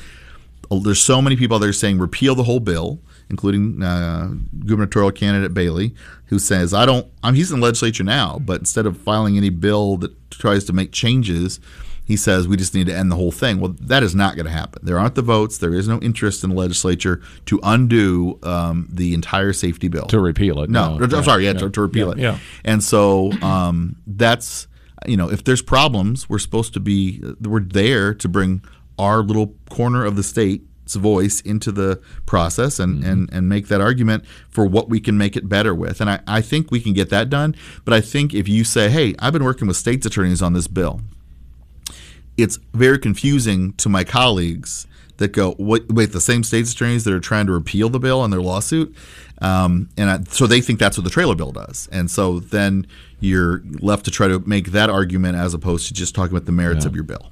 Speaker 3: there's so many people out there saying repeal the whole bill, including uh, gubernatorial candidate Bailey, who says, "I don't." I'm he's in the legislature now, but instead of filing any bill that tries to make changes, he says we just need to end the whole thing. Well, that is not going to happen. There aren't the votes. There is no interest in the legislature to undo um, the entire safety bill
Speaker 2: to repeal it?
Speaker 3: no, I'm sorry, yeah, To, to repeal it.
Speaker 2: Yeah.
Speaker 3: And so um, that's you know, if there's problems, we're supposed to be we're there to bring our little corner of the state's voice into the process and, and, and make that argument for what we can make it better with. And I, I think we can get that done. But I think if you say, hey, I've been working with state's attorneys on this bill, it's very confusing to my colleagues that go, wait, wait, the same state's attorneys that are trying to repeal the bill in their lawsuit, um, and I, so they think that's what the trailer bill does, and so then you're left to try to make that argument as opposed to just talking about the merits of your bill.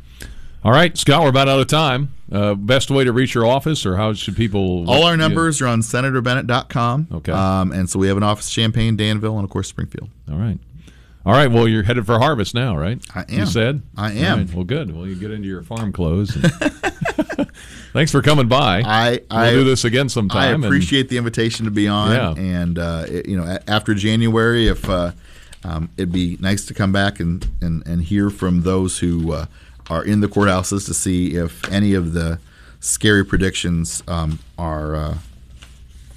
Speaker 2: All right, Scott, we're about out of time. Uh, best way to reach your office, or how should people?
Speaker 3: All our numbers are on senatorbennett.com.
Speaker 2: Okay.
Speaker 3: Um, and so we have an office in Champaign, Danville, and of course Springfield.
Speaker 2: All right. All right. Well, you're headed for harvest now, right?
Speaker 3: I am.
Speaker 2: You said
Speaker 3: I am.
Speaker 2: right, Well, good. Well, you get into your farm clothes. and- Thanks for coming by.
Speaker 3: I
Speaker 2: we'll do this again
Speaker 3: I
Speaker 2: sometime. and-
Speaker 3: appreciate the invitation to be on.
Speaker 2: Yeah.
Speaker 3: And uh, it- you know, after January, if uh, um, it'd be nice to come back and, and, and hear from those who uh, are in the courthouses to see if any of the scary predictions um, are uh,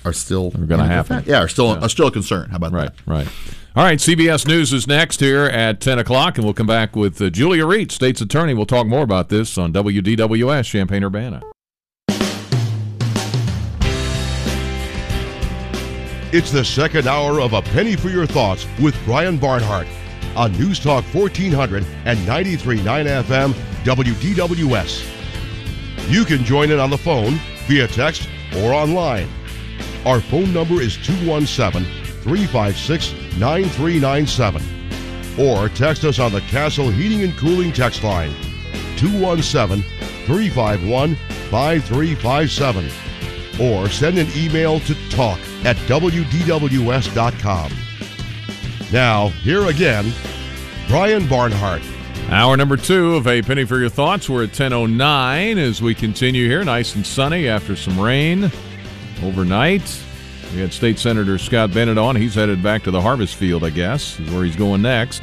Speaker 3: are still
Speaker 2: gonna happen.
Speaker 3: effect. Yeah, are still are still a concern. How about
Speaker 2: Right,
Speaker 3: that?
Speaker 2: Right, right. All right, CBS News is next here at 10 o'clock, and we'll come back with uh, Julia Reed, state's attorney. We'll talk more about this on WDWS Champaign Urbana.
Speaker 1: It's the second hour of A Penny for Your Thoughts with Brian Barnhart on News Talk 1400 and 93.9 FM WDWS. You can join in on the phone, via text, or online. Our phone number is 217 356 9397. Or text us on the Castle Heating and Cooling text line 217 351 5357. Or send an email to talk at WDWS.com. Now, here again, Brian Barnhart.
Speaker 2: Hour number two of A Penny for Your Thoughts. We're at 10.09 as we continue here. Nice and sunny after some rain overnight. We had State Senator Scott Bennett on. He's headed back to the harvest field, I guess, is where he's going next.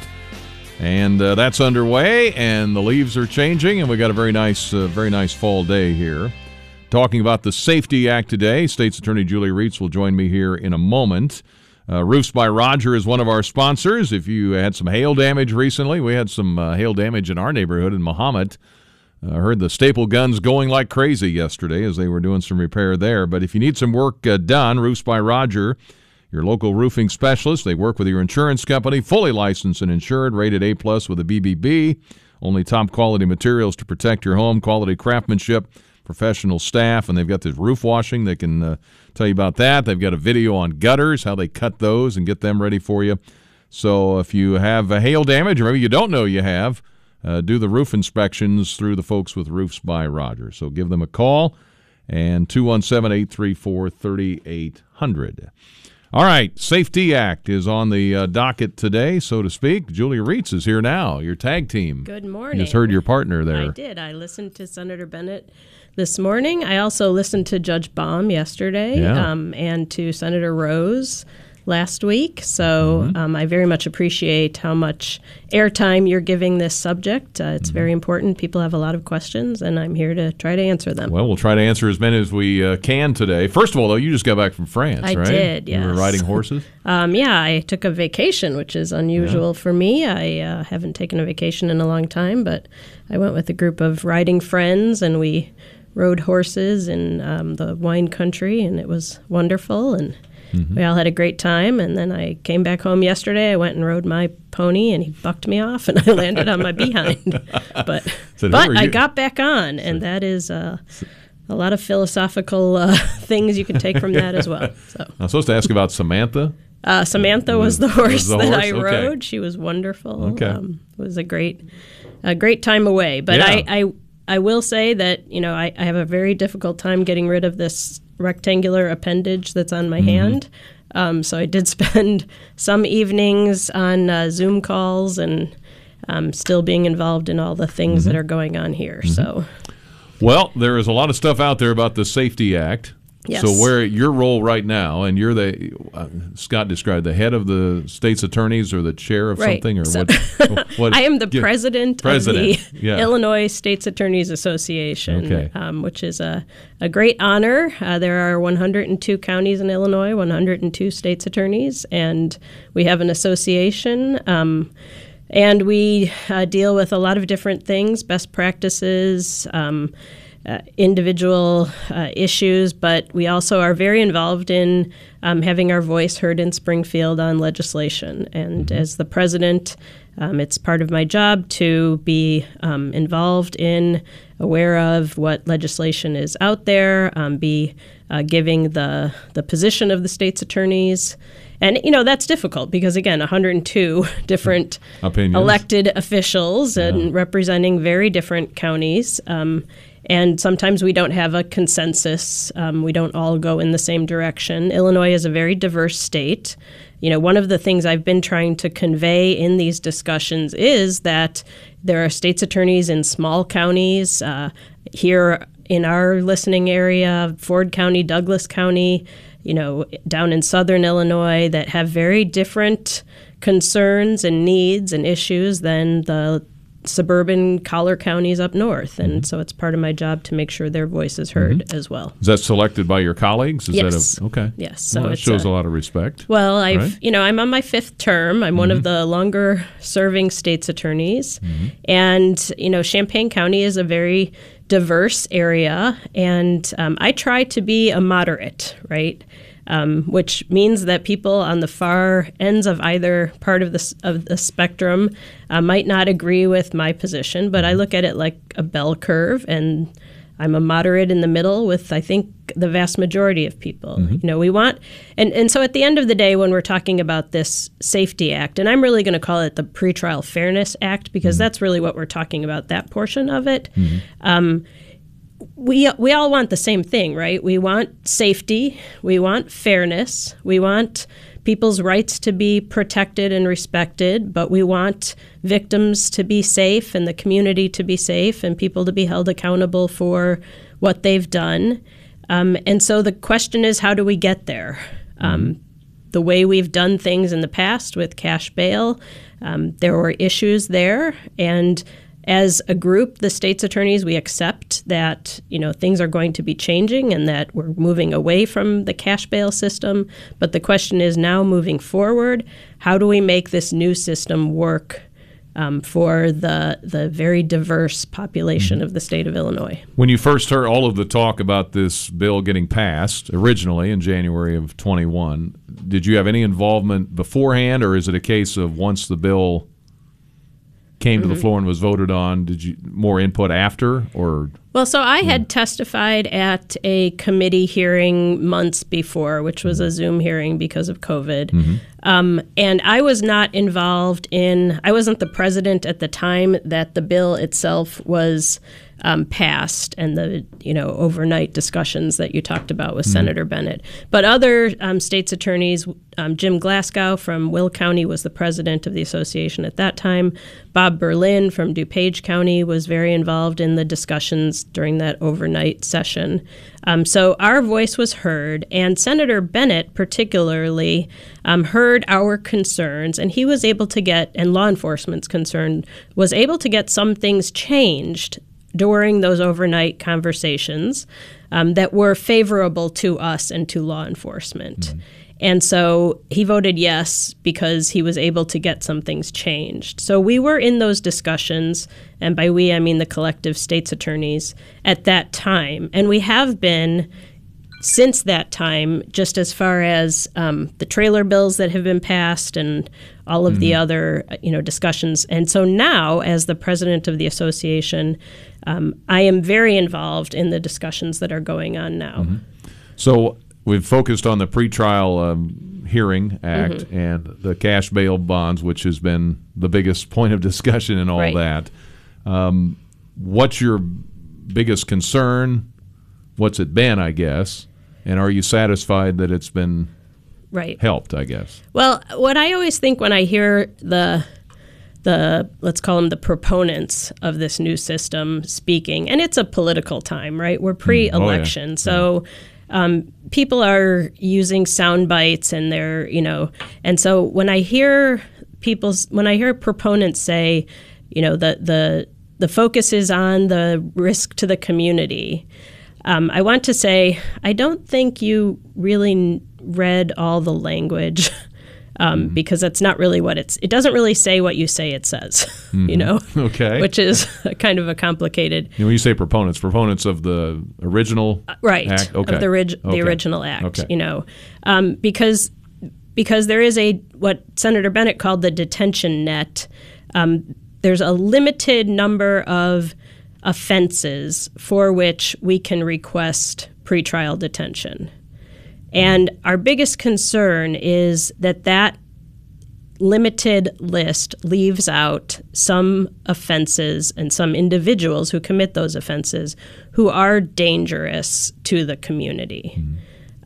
Speaker 2: And uh, that's underway, and the leaves are changing, and we got a very nice, uh, very nice fall day here. Talking about the Safety Act today, State's Attorney Julie Rietz will join me here in a moment. Uh, Roofs by Roger is one of our sponsors. If you had some hail damage recently, we had some uh, hail damage in our neighborhood in Mahomet. I heard the staple guns going like crazy yesterday as they were doing some repair there. But if you need some work uh, done, Roofs by Roger, your local roofing specialist, they work with your insurance company, fully licensed and insured, rated A plus with a BBB. Only top quality materials to protect your home, quality craftsmanship, professional staff, and they've got this roof washing. They can uh, tell you about that. They've got a video on gutters, how they cut those and get them ready for you. So if you have a hail damage, or maybe you don't know you have, uh, do the roof inspections through the folks with Roofs by Roger. So give them a call and 217 834 3800. All right, Safety Act is on the uh, docket today, so to speak. Julia Rietz is here now, your tag team.
Speaker 9: Good morning.
Speaker 2: You just heard your partner there.
Speaker 9: I did. I listened to Senator Bennett this morning. I also listened to Judge Baum yesterday
Speaker 2: Yeah.
Speaker 9: um, and to Senator Rose last week. So
Speaker 2: Mm-hmm.
Speaker 9: um, I very much appreciate how much airtime you're giving this subject. Uh,
Speaker 2: Mm-hmm.
Speaker 9: it's very important. People have a lot of questions, and I'm here to try to answer them.
Speaker 2: Well, we'll try to answer as many as we uh, can today. First of all, though, you just got back from France,
Speaker 9: I
Speaker 2: right?
Speaker 9: did,
Speaker 2: You were riding horses?
Speaker 9: Um, yeah, I took a vacation, which is unusual for me. I uh, haven't taken a vacation in a long time, but I went with a group of riding friends and we rode horses in um, the wine country, and it was wonderful. And
Speaker 2: Mm-hmm.
Speaker 9: we all had a great time. And then I came back home yesterday. I went and rode my pony, and he bucked me off, and I landed on my behind. But
Speaker 2: So
Speaker 9: but I got back on, and that is. Uh, a lot of philosophical uh, things you can take from that as well. So,
Speaker 2: I'm supposed to ask about Samantha.
Speaker 9: uh, Samantha was the
Speaker 2: Was
Speaker 9: horse
Speaker 2: the
Speaker 9: that
Speaker 2: horse?
Speaker 9: I
Speaker 2: Okay.
Speaker 9: rode. She was wonderful.
Speaker 2: Okay.
Speaker 9: Um, it was a great, a great time away. But
Speaker 2: Yeah.
Speaker 9: I, I, I will say that you know I, I have a very difficult time getting rid of this rectangular appendage that's on
Speaker 2: Mm-hmm.
Speaker 9: my hand. Um, so I did spend some evenings on uh, Zoom calls and um, still being involved in all the things
Speaker 2: Mm-hmm.
Speaker 9: that are going on here. So
Speaker 2: Well, there is a lot of stuff out there about the Safety Act.
Speaker 9: Yes.
Speaker 2: So where your role right now, and you're the uh, Scott described the head of the state's attorneys or the chair of
Speaker 9: Right.
Speaker 2: something or
Speaker 9: So-
Speaker 2: what, what?
Speaker 9: I am the
Speaker 2: give-
Speaker 9: president,
Speaker 2: President,
Speaker 9: of the
Speaker 2: yeah.
Speaker 9: Illinois States Attorneys Association,
Speaker 2: Okay.
Speaker 9: um, which is a, a great honor. Uh, there are 102 counties in Illinois, 102 states attorneys, and we have an association. Um, and we uh, deal with a lot of different things, best practices, um, uh, individual uh, issues, but we also are very involved in um, having our voice heard in Springfield on legislation. And as the president, um, it's part of my job to be um, involved in, aware of what legislation is out there, um, be uh, giving the the position of the state's attorneys. And you know that's difficult because again, 102 different
Speaker 2: Opinions.
Speaker 9: elected officials and representing very different counties. And sometimes we don't have a consensus. Um, we don't all go in the same direction. Illinois is a very diverse state. You know, one of the things I've been trying to convey in these discussions is that there are states attorneys in small counties. Uh, here in our listening area, Ford County, Douglas County, you know, down in southern Illinois that have very different concerns and needs and issues than the suburban collar counties up north. And mm-hmm. so it's part of my job to make sure their voice is heard mm-hmm. as well.
Speaker 2: Is that selected by your colleagues? Is
Speaker 9: Yes.
Speaker 2: that a, okay?
Speaker 9: Yes, so
Speaker 2: well, that shows
Speaker 9: a-
Speaker 2: a lot of respect.
Speaker 9: Well, I've
Speaker 2: Right.
Speaker 9: you know I'm on my fifth term. I'm one of mm-hmm. the longer serving states attorneys, and you know Champaign County is a very diverse area, and um, I try to be a moderate, right? Um, which means that people on the far ends of either part of the of the spectrum uh, might not agree with my position, but I look at it like a bell curve, and I'm a moderate in the middle with, I think, the vast majority of people. You know, we want, and, and so at the end of the day, when we're talking about this Safety Act, and I'm really going to call it the Pretrial Fairness Act because that's really what we're talking about, that portion of it. Um, we we all want the same thing, right? We want safety, we want fairness, we want people's rights to be protected and respected, but we want victims to be safe and the community to be safe and people to be held accountable for what they've done. Um, and so the question is, how do we get there? Um, the way we've done things in the past with cash bail, um, there were issues there, and as a group, the state's attorneys, we accept that you know things are going to be changing and that we're moving away from the cash bail system. But the question is now moving forward, how do we make this new system work um, for the the very diverse population of the state of Illinois?
Speaker 2: When you first heard all of the talk about this bill getting passed originally in January of 21, did you have any involvement beforehand, or is it a case of once the bill came to the
Speaker 9: Mhm.
Speaker 2: floor and was voted on, did you more input after, or
Speaker 9: Well, so I had testified at a committee hearing months before, which was a Zoom hearing because of COVID. Um, and I was not involved in, I wasn't the president at the time that the bill itself was um, passed and the, you know, overnight discussions that you talked about with
Speaker 10: Mhm.
Speaker 9: Senator Bennett. But other um, state's attorneys, um, Jim Glasgow from Will County was the president of the association at that time. Bob Berlin from DuPage County was very involved in the discussions during that overnight session. Um, so our voice was heard, and Senator Bennett, particularly, um, heard our concerns, and he was able to get, and law enforcement's concern, was able to get some things changed during those overnight conversations um, that were favorable to us and to law enforcement. And so he voted yes because he was able to get some things changed. So we were in those discussions, and by we, I mean the collective states attorneys at that time. And we have been since that time, just as far as um, the trailer bills that have been passed and all of the
Speaker 10: Mhm.
Speaker 9: other uh, you know discussions. And so now, as the president of the association, um, I am very involved in the discussions that are going on now.
Speaker 2: So we've focused on the pretrial um, hearing act
Speaker 9: Mhm.
Speaker 2: and the cash bail bonds, which has been the biggest point of discussion and all
Speaker 9: Right.
Speaker 2: that. Um, what's your biggest concern? What's it been, I guess? And are you satisfied that it's been
Speaker 9: Right.
Speaker 2: helped, I guess?
Speaker 9: Well, what I always think when I hear the the let's call them the proponents of this new system speaking, and it's a political time, right? We're pre-election, so um, people are using sound bites, and they're you know, and so when I hear people, when I hear proponents say, you know, the the the focus is on the risk to the community. Um, I want to say, I don't think you really read all the language um, because that's not really what it's. It doesn't really say what you say it says, you
Speaker 2: Mhm.
Speaker 9: know.
Speaker 2: Okay.
Speaker 9: Which is kind of a complicated,
Speaker 2: You know, when you say proponents, proponents of the original
Speaker 9: right?
Speaker 2: act? Okay.
Speaker 9: Of the,
Speaker 2: Okay.
Speaker 9: the original act,
Speaker 2: Okay.
Speaker 9: you know, um, because because there is a what Senator Bennett called the detention net. Um, there's a limited number of offenses for which we can request pretrial detention. And our biggest concern is that that limited list leaves out some offenses and some individuals who commit those offenses who are dangerous to the community.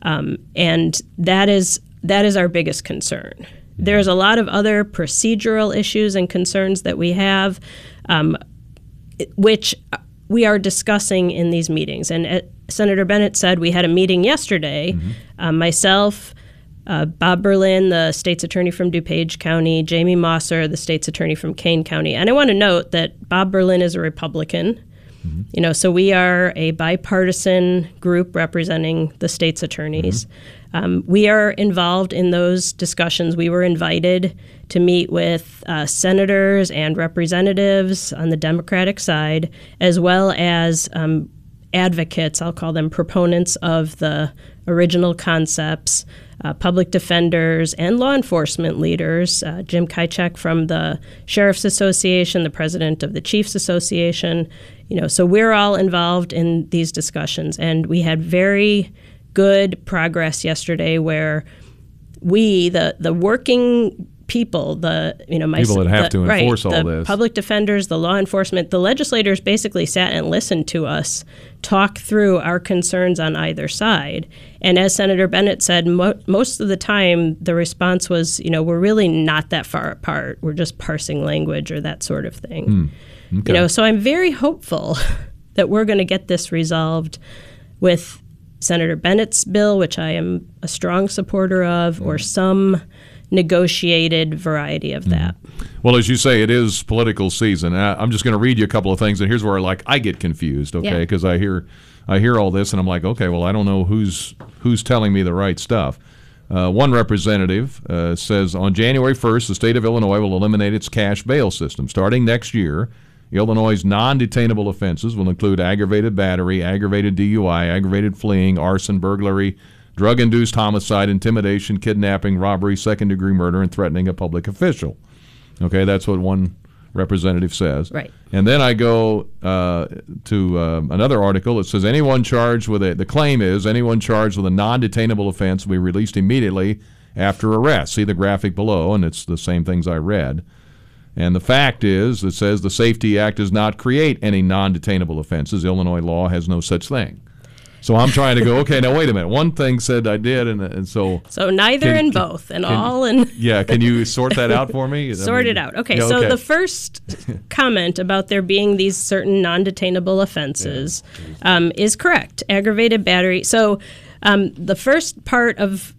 Speaker 9: Um, and that is that is our biggest concern. There's a lot of other procedural issues and concerns that we have, um, which we are discussing in these meetings. And uh, Senator Bennett said we had a meeting yesterday. Um, myself, uh, Bob Berlin, the state's attorney from DuPage County, Jamie Mosser, the state's attorney from Kane County. And I want to note that Bob Berlin is a Republican. You know, so we are a bipartisan group representing the state's attorneys. Um, we are involved in those discussions. We were invited to meet with uh, senators and representatives on the Democratic side, as well as um, advocates, I'll call them proponents of the original concepts, uh, public defenders, and law enforcement leaders. Uh, Jim Kaitschuk from the Sheriff's Association, the president of the Chiefs Association, you know, so we're all involved in these discussions, and we had very good progress yesterday where we, the the working people, the you know, my
Speaker 2: People that have
Speaker 9: the-
Speaker 2: to
Speaker 9: right,
Speaker 2: enforce all
Speaker 9: the
Speaker 2: this.
Speaker 9: public defenders, the law enforcement, the legislators basically sat and listened to us talk through our concerns on either side. And as Senator Bennett said, mo- most of the time the response was, you know, we're really not that far apart. We're just parsing language or that sort of thing.
Speaker 2: Hmm. Okay.
Speaker 9: You know, so I'm very hopeful that we're going to get this resolved with Senator Bennett's bill, which I am a strong supporter of, or some negotiated variety of that.
Speaker 2: Well, as you say, it is political season. I'm just going to read you a couple of things, and here's where like I get confused, okay?
Speaker 9: Yeah.
Speaker 2: Because I hear, I hear all this, and I'm like, okay, well, I don't know who's who's telling me the right stuff. Uh, one representative uh, says on January 1st, the state of Illinois will eliminate its cash bail system. Starting next year, Illinois' non-detainable offenses will include aggravated battery, aggravated DUI, aggravated fleeing, arson, burglary, drug-induced homicide, intimidation, kidnapping, robbery, second-degree murder, and threatening a public official. Okay, that's what one representative says.
Speaker 9: Right.
Speaker 2: And then I go uh, to uh, another article that says anyone charged with a, the claim is anyone charged with a non detainable offense will be released immediately after arrest. See the graphic below, and it's the same things I read. And the fact is, it says the Safety Act does not create any non detainable offenses. Illinois law has no such thing. So I'm trying to go, okay, now wait a minute. One thing said I did, and, and so.
Speaker 9: So neither
Speaker 2: Can-
Speaker 9: and both, and
Speaker 2: can-
Speaker 9: all in.
Speaker 2: Yeah, can you sort that out for me? I
Speaker 9: Sort
Speaker 2: mean-
Speaker 9: it out. Okay,
Speaker 2: Yeah,
Speaker 9: so the first comment about there being these certain non detainable offenses um, is correct. Aggravated battery. So um, the first part of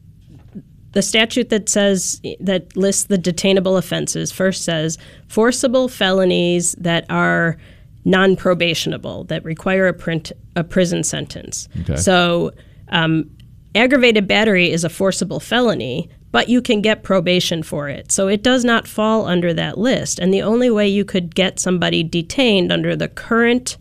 Speaker 9: the statute that says that lists the detainable offenses first says forcible felonies that are non-probationable that require a print a prison sentence.
Speaker 10: Okay.
Speaker 9: So um, aggravated battery is a forcible felony, but you can get probation for it. So it does not fall under that list. And the only way you could get somebody detained under the current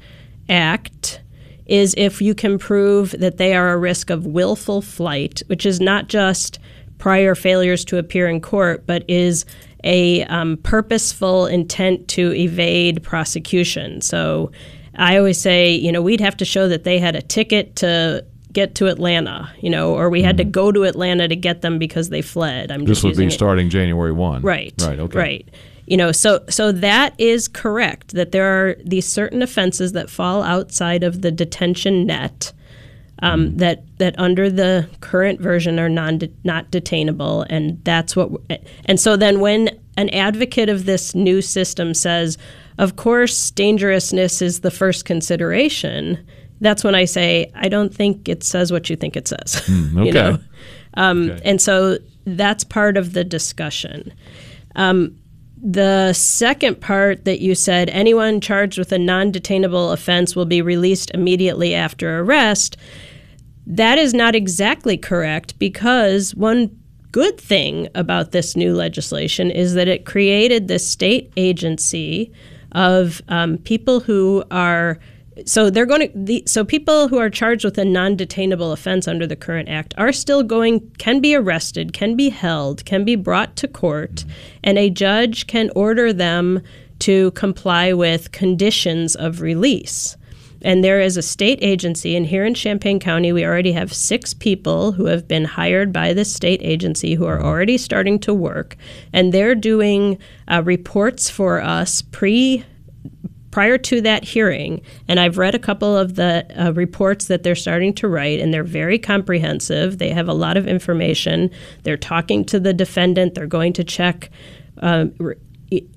Speaker 9: act is if you can prove that they are a risk of willful flight, which is not just prior failures to appear in court, but is a um, purposeful intent to evade prosecution. So I always say, you know, we'd have to show that they had a ticket to get to Atlanta, you know, or we had to go to Atlanta to get them because they fled. I'm
Speaker 2: Mm-hmm. This would be
Speaker 9: it-
Speaker 2: starting January 1.
Speaker 9: Right.
Speaker 2: Right, okay.
Speaker 9: Right. You know, so so that is correct that there are these certain offenses that fall outside of the detention net um, that that under the current version are non not detainable, and that's what. And so then when an advocate of this new system says, "Of course, dangerousness is the first consideration," that's when I say, "I don't think it says what you think it says." You
Speaker 2: okay.
Speaker 9: know, um, and so that's part of the discussion. Um, the second part that you said, anyone charged with a non detainable offense will be released immediately after arrest, that is not exactly correct because one good thing about this new legislation is that it created this state agency of um, people who are so they're going to the, so people who are charged with a non-detainable offense under the current act are still going can be arrested can be held can be brought to court and a judge can order them to comply with conditions of release. And there is a state agency, and here in Champaign County, we already have six people who have been hired by the state agency who are already starting to work, and they're doing uh, reports for us pre prior to that hearing, and I've read a couple of the uh, reports that they're starting to write, and they're very comprehensive. They have a lot of information. They're talking to the defendant. They're going to check uh, re-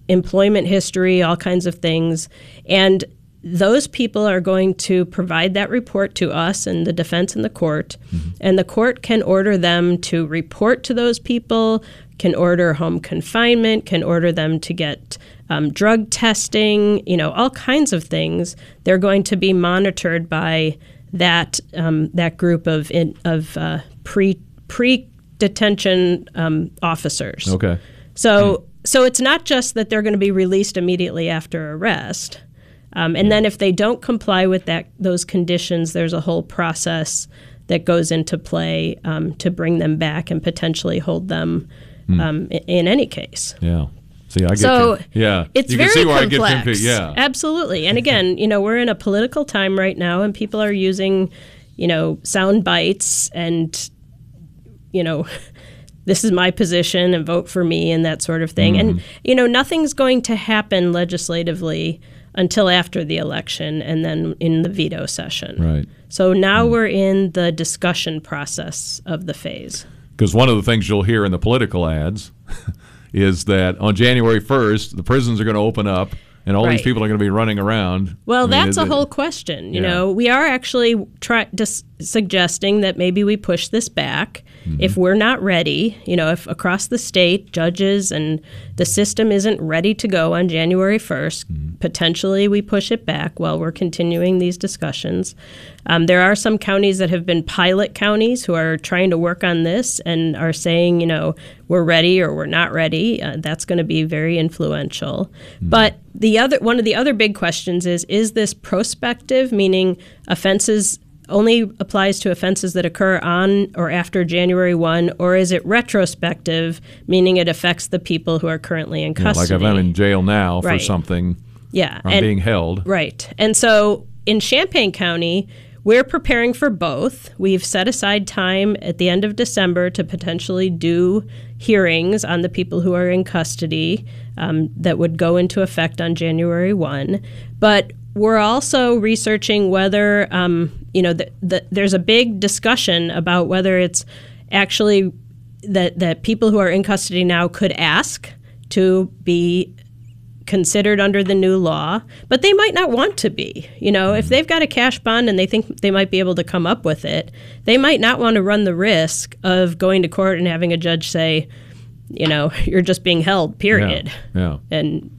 Speaker 9: employment history, all kinds of things, and those people are going to provide that report to us and the defense and the court, and the court can order them to report to those people, can order home confinement, can order them to get um, drug testing, you know, all kinds of things. They're going to be monitored by that um, that group of in, of uh, pre pre detention um, officers.
Speaker 2: Okay.
Speaker 9: So so it's not just that they're going to be released immediately after arrest. Um, and then if they don't comply with that those conditions, there's a whole process that goes into play um, to bring them back and potentially hold them
Speaker 2: Hmm.
Speaker 9: um, i- in any case.
Speaker 2: Yeah. See, I get
Speaker 9: so.
Speaker 2: Yeah,
Speaker 9: it's
Speaker 2: you
Speaker 9: very
Speaker 2: can see where
Speaker 9: complex.
Speaker 2: I get into. Yeah,
Speaker 9: absolutely. And again, you know, we're in a political time right now, and people are using, you know, sound bites and, you know. This is my position and vote for me and that sort of thing.
Speaker 2: Mm-hmm.
Speaker 9: And, you know, nothing's going to happen legislatively until after the election and then in the veto session.
Speaker 2: right.
Speaker 9: So now we're in the discussion process of the phase.
Speaker 2: Because one of the things you'll hear in the political ads is that on January 1st, the prisons are going to open up and all these people are going to be running around.
Speaker 9: Well,
Speaker 2: I mean,
Speaker 9: that's
Speaker 2: it-
Speaker 9: a whole question. You
Speaker 2: yeah.
Speaker 9: know, we are actually try, dis- suggesting that maybe we push this back
Speaker 2: Mm-hmm.
Speaker 9: if we're not ready. You know, if across the state judges and the system isn't ready to go on January 1st,
Speaker 2: Mm-hmm.
Speaker 9: potentially we push it back while we're continuing these discussions. Um, there are some counties that have been pilot counties who are trying to work on this and are saying, you know, we're ready or we're not ready. Uh, that's going to be very influential. But the other one of the other big questions is: Is this prospective, meaning offenses? Only applies to offenses that occur on or after January 1, or is it retrospective, meaning it affects the people who are currently in
Speaker 2: custody? know, like if I'm in jail now for something,
Speaker 9: yeah,
Speaker 2: I'm
Speaker 9: and-
Speaker 2: being held.
Speaker 9: Right. And so in Champaign County, we're preparing for both. We've set aside time at the end of December to potentially do hearings on the people who are in custody um, that would go into effect on January 1. But we're also researching whether, um, you know, the, the, there's a big discussion about whether it's actually that, that people who are in custody now could ask to be considered under the new law, but they might not want to be. You know, if they've got a cash bond and they think they might be able to come up with it, they might not want to run the risk of going to court and having a judge say, you know, you're just being held, period.
Speaker 2: Yeah.
Speaker 9: And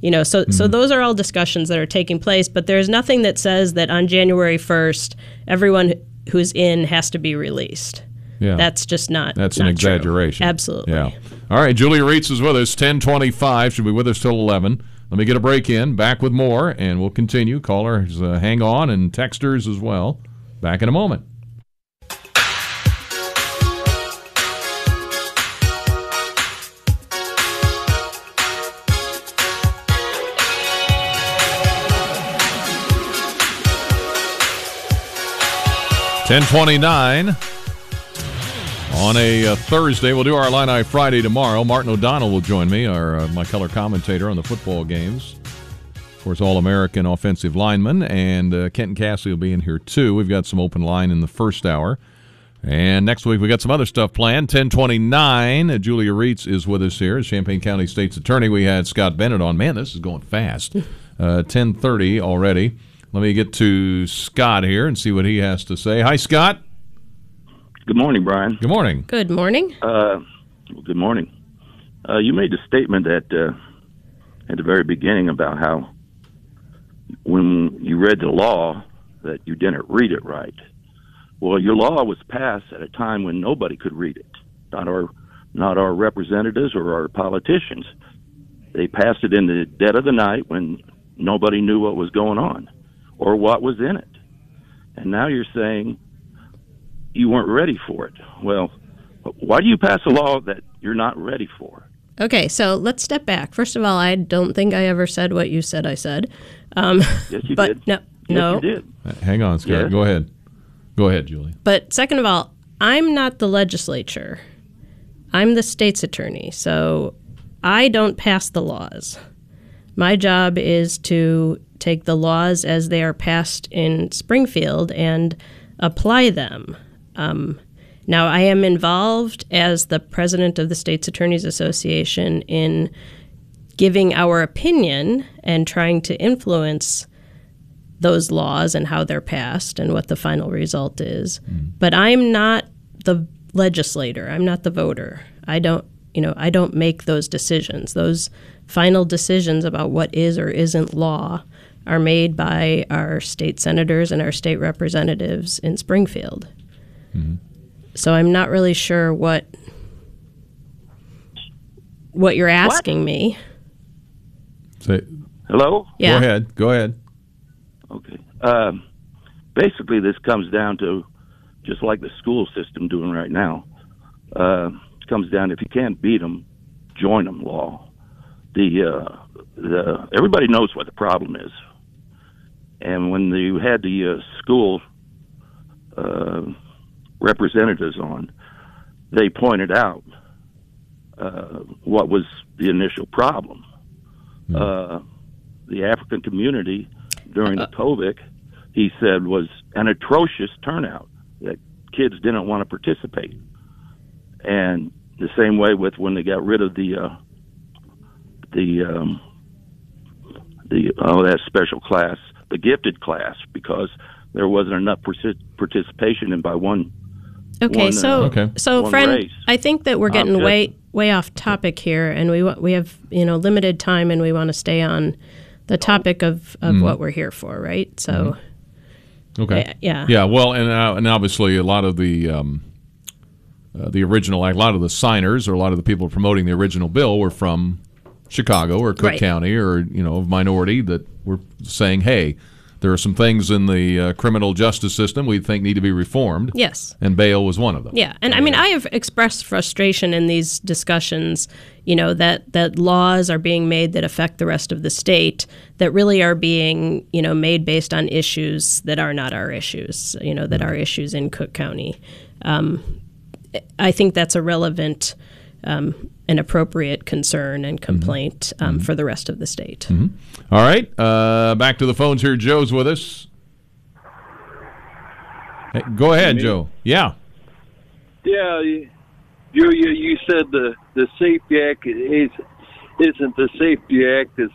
Speaker 9: you know, so so those are all discussions that are taking place, but there's nothing that says that on January 1st everyone who's in has to be released.
Speaker 2: Yeah.
Speaker 9: That's just not
Speaker 2: That's an
Speaker 9: not true.
Speaker 2: exaggeration.
Speaker 9: Absolutely.
Speaker 2: Yeah. All right. Julia Rietz is with us. Ten twenty-five. She'll be with us till eleven. Let me get a break in. Back with more, and we'll continue. Callers, uh, hang on, and texters as well. Back in a moment. Ten twenty-nine. On a uh, Thursday, we'll do our Illini Friday tomorrow. Martin O'Donnell will join me, our uh, my color commentator on the football games. Of course, All American offensive lineman, and uh, Kenton Cassie will be in here too. We've got some open line in the first hour. And next week, we've got some other stuff planned. 1029, uh, Julia Rietz is with us here as Champaign County State's Attorney. We had Scott Bennett on. Man, this is going fast. Uh, 1030 already. Let me get to Scott here and see what he has to say. Hi, Scott.
Speaker 10: Good morning, Brian.
Speaker 2: Good morning.
Speaker 9: Good morning.
Speaker 10: Uh, well, good morning. Uh, you made the statement that uh, at the very beginning about how when you read the law that you didn't read it right. Well, your law was passed at a time when nobody could read it, not our not our representatives or our politicians. They passed it in the dead of the night when nobody knew what was going on or what was in it. And now you're saying you weren't ready for it. Well, why do you pass a law that you're not ready for?
Speaker 9: Okay, so let's step back. First of all, I don't think I ever said what you said I said. Um,
Speaker 10: Yes, you
Speaker 9: but
Speaker 10: did.
Speaker 9: no,
Speaker 10: Yes,
Speaker 9: no.
Speaker 10: you did.
Speaker 2: Uh, Hang on, Scott.
Speaker 10: Yes.
Speaker 2: Go ahead. Go ahead, Julie.
Speaker 9: But second of all, I'm not the legislature. I'm the state's attorney. So I don't pass the laws. My job is to take the laws as they are passed in Springfield and apply them. Um, now, I am involved as the president of the State's Attorneys Association in giving our opinion and trying to influence those laws and how they're passed and what the final result is. But I'm not the legislator. I'm not the voter. I don't, you know, I don't make those decisions. Those final decisions about what is or isn't law are made by our state senators and our state representatives in Springfield. So I'm not really sure what what you're asking me.
Speaker 2: Say,
Speaker 10: Hello?
Speaker 9: Yeah.
Speaker 2: Go ahead. Go ahead.
Speaker 10: Okay. Um, basically, this comes down to just like the school system doing right now. Uh, it comes down if you can't beat them, join them. Law. the uh, the everybody knows what the problem is, and when you had the uh, school uh, representatives on, they pointed out uh, what was the initial problem. Uh, the African community during the COVID, he said, was an atrocious turnout that kids didn't want to participate. And the same way with when they got rid of the uh, the um, the oh that special class, the gifted class, because there wasn't enough participation in by one.
Speaker 9: Okay,
Speaker 10: one,
Speaker 9: so
Speaker 10: uh,
Speaker 9: so
Speaker 10: one
Speaker 9: friend,
Speaker 10: race.
Speaker 9: I think that we're getting
Speaker 10: Um,
Speaker 9: way way off topic here, and we wa- we have you know limited time, and we want to stay on the topic of, of
Speaker 2: Mhm.
Speaker 9: what we're here for, right? So
Speaker 2: Okay.
Speaker 9: Yeah.
Speaker 2: Yeah. Well, and uh, and obviously a lot of the um, uh, the original, like a lot of the signers or a lot of the people promoting the original bill were from Chicago or Cook
Speaker 9: Right.
Speaker 2: County or you know of minority that were saying, hey. There are some things in the uh, criminal justice system we think need to be reformed.
Speaker 9: Yes.
Speaker 2: And bail was one of them.
Speaker 9: Yeah, and I mean, I have expressed frustration in these discussions. You know that that laws are being made that affect the rest of the state that really are being you know made based on issues that are not our issues. You know that are issues in Cook County. Um, I think that's a relevant um, and appropriate concern and complaint um, for the rest of the state.
Speaker 2: Mhm. All right. Uh, back to the phones here. Joe's with us. Hey, go ahead,
Speaker 11: Me?
Speaker 2: Joe. Yeah.
Speaker 11: Yeah, you- Julia, you said the the Safety Act is isn't the Safety Act; it's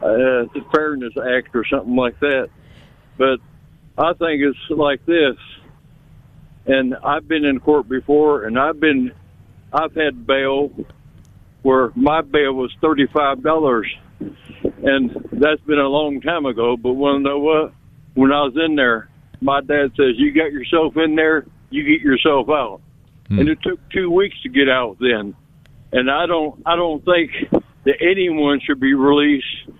Speaker 11: uh, the Fairness Act or something like that. But I think it's like this. And I've been in court before, and I've been I've had bail where my bail was thirty five dollars, and that's been a long time ago. But want to know what? When I was in there, my dad says, "You got yourself in there, you get yourself out." Hmm. and it took two weeks to get out then. And I don't, I don't think that anyone should be released.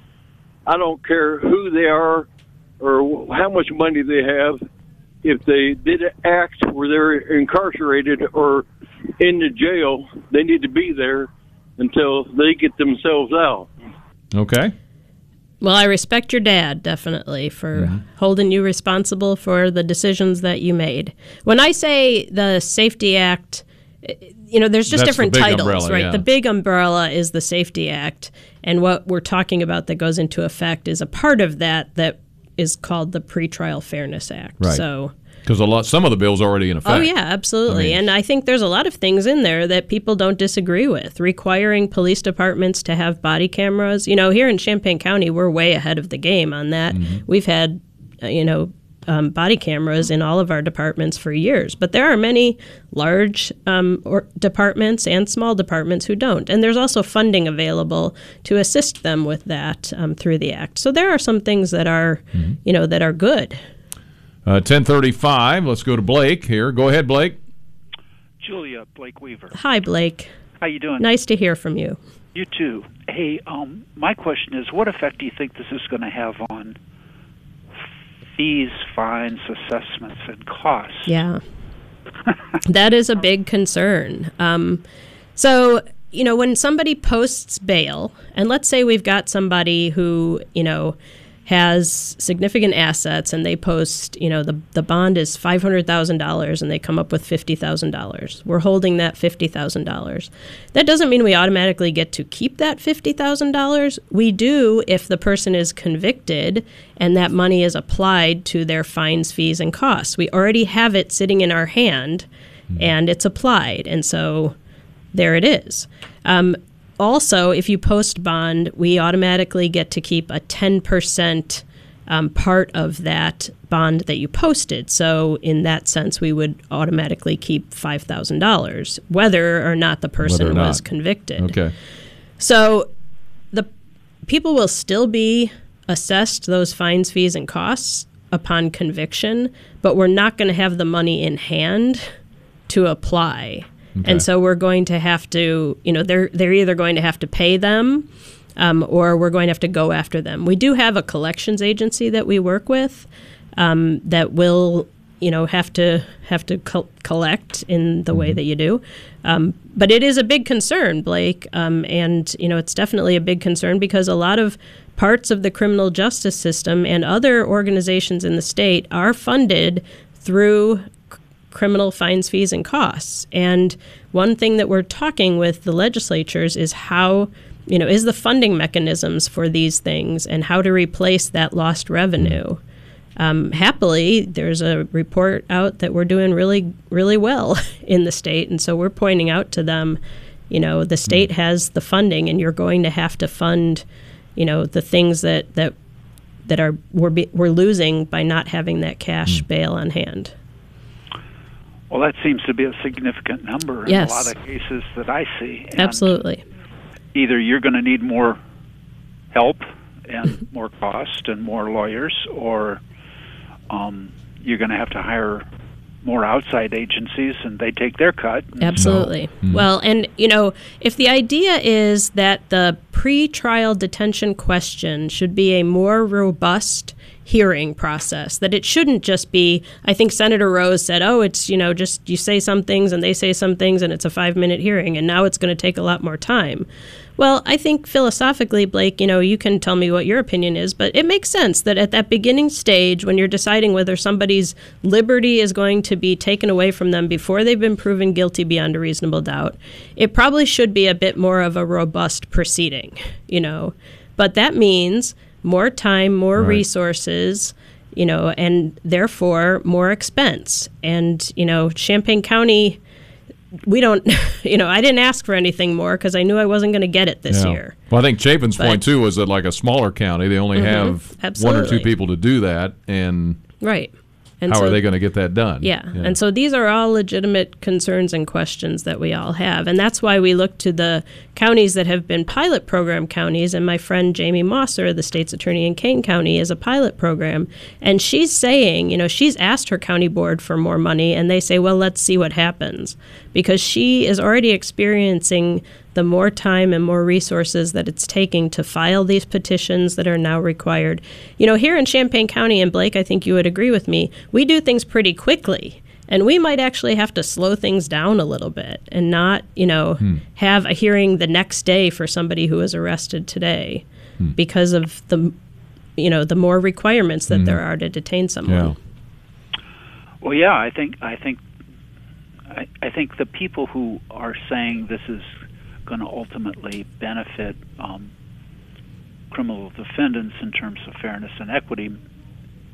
Speaker 11: I don't care who they are or how much money they have. If they did act where they're incarcerated or in the jail, they need to be there until they get themselves out.
Speaker 2: Okay.
Speaker 9: Well, I respect your dad definitely for
Speaker 2: Mm-hmm.
Speaker 9: holding you responsible for the decisions that you made. When I say the Safety Act, you know, there's just
Speaker 2: That's
Speaker 9: different
Speaker 2: the big
Speaker 9: titles,
Speaker 2: umbrella,
Speaker 9: right?
Speaker 2: yeah.
Speaker 9: The big umbrella is the Safety Act, and what we're talking about that goes into effect is a part of that that is called the Pretrial Fairness Act.
Speaker 2: Right.
Speaker 9: So.
Speaker 2: Because a lot, some of the bills are already in effect.
Speaker 9: Oh yeah, absolutely. and I think there's a lot of things in there that people don't disagree with. Requiring police departments to have body cameras. You know, here in Champaign County, we're way ahead of the game on that. We've had, uh, you know, um, body cameras in all of our departments for years. But there are many large um, or departments and small departments who don't. And there's also funding available to assist them with that um, through the act. So there are some things that are, you know, that are good.
Speaker 2: Uh, 1035. Let's go to Blake here. Go ahead, Blake.
Speaker 12: Julia Blake Weaver.
Speaker 9: Hi, Blake.
Speaker 12: How you doing?
Speaker 9: Nice to hear from you.
Speaker 12: You too. Hey, um, my question is, what effect do you think this is going to have on fees, fines, assessments, and costs?
Speaker 9: Yeah. that is a big concern. Um, so, you know, when somebody posts bail, and let's say we've got somebody who, you know, has significant assets and they post, you know, the, the bond is $500,000 and they come up with $50,000. We're holding that $50,000. That doesn't mean we automatically get to keep that $50,000. We do if the person is convicted and that money is applied to their fines, fees, and costs. We already have it sitting in our hand and it's applied. And so there it is. Um, also, if you post bond, we automatically get to keep a 10% um, part of that bond that you posted. So, in that sense, we would automatically keep $5,000, whether or not the person
Speaker 2: or
Speaker 9: was convicted.
Speaker 2: Okay.
Speaker 9: So the people will still be assessed those fines, fees, and costs upon conviction, but we're not going to have the money in hand to apply.
Speaker 13: Okay.
Speaker 9: And so we're going to have to, you know, they're they're either going to have to pay them, um, or we're going to have to go after them. We do have a collections agency that we work with um, that will you know have to have to col- collect in the way that you do. Um, but it is a big concern, Blake, um, and you know it's definitely a big concern because a lot of parts of the criminal justice system and other organizations in the state are funded through criminal fines, fees, and costs. And one thing that we're talking with the legislatures is how, you know, is the funding mechanisms for these things and how to replace that lost revenue. Um, happily, there's a report out that we're doing really, really well in the state. And so we're pointing out to them, you know, the state has the funding and you're going to have to fund, you know, the things that, that, that are we're, be, we're losing by not having that cash bail on hand.
Speaker 12: Well, that seems to be a significant number in
Speaker 9: Yes.
Speaker 12: a lot of cases that I see. And
Speaker 9: Absolutely.
Speaker 12: Either you're going to need more help and more cost and more lawyers, or um, you're going to have to hire more outside agencies and they take their cut.
Speaker 9: Absolutely. Well, and you know, if the idea is that the pre-trial detention question should be a more robust hearing process, that it shouldn't just be I think Senator Rose said, "Oh, it's, you know, just you say some things and they say some things and it's a 5-minute hearing and now it's going to take a lot more time." Well, I think philosophically, Blake, you know, you can tell me what your opinion is, but it makes sense that at that beginning stage, when you're deciding whether somebody's liberty is going to be taken away from them before they've been proven guilty beyond a reasonable doubt, it probably should be a bit more of a robust proceeding, you know. But that means more time, more
Speaker 13: Right.
Speaker 9: resources, you know, and therefore more expense. And, you know, Champaign County we don't you know i didn't ask for anything more because i knew i wasn't going to get it this
Speaker 2: Yeah.
Speaker 9: year
Speaker 2: Well, I think Chapin's
Speaker 9: But-
Speaker 2: point too was that like a smaller county, they only
Speaker 9: Mhm.
Speaker 2: have one or two people to do that, and
Speaker 9: right and
Speaker 2: how
Speaker 9: so,
Speaker 2: are they going to get that done?
Speaker 9: yeah. and so these are all legitimate concerns and questions that we all have. And that's why we look to the counties that have been pilot program counties. And my friend jamie mosser the state's attorney in kane county is a pilot program. And she's saying you know she's asked her county board for more money. And they say well let's see what happens. Because she is already experiencing the more time and more resources that it's taking to file these petitions that are now required. You know, here in Champaign County and Blake, I think you would agree with me, we do things pretty quickly. And we might actually have to slow things down a little bit and not, you know,
Speaker 13: Hmm.
Speaker 9: have a hearing the next day for somebody who was arrested today
Speaker 13: Hmm.
Speaker 9: because of the, you know, the more requirements that there are to detain someone.
Speaker 12: Well, yeah, I think I think I, I think the people who are saying this is going to ultimately benefit um, criminal defendants in terms of fairness and equity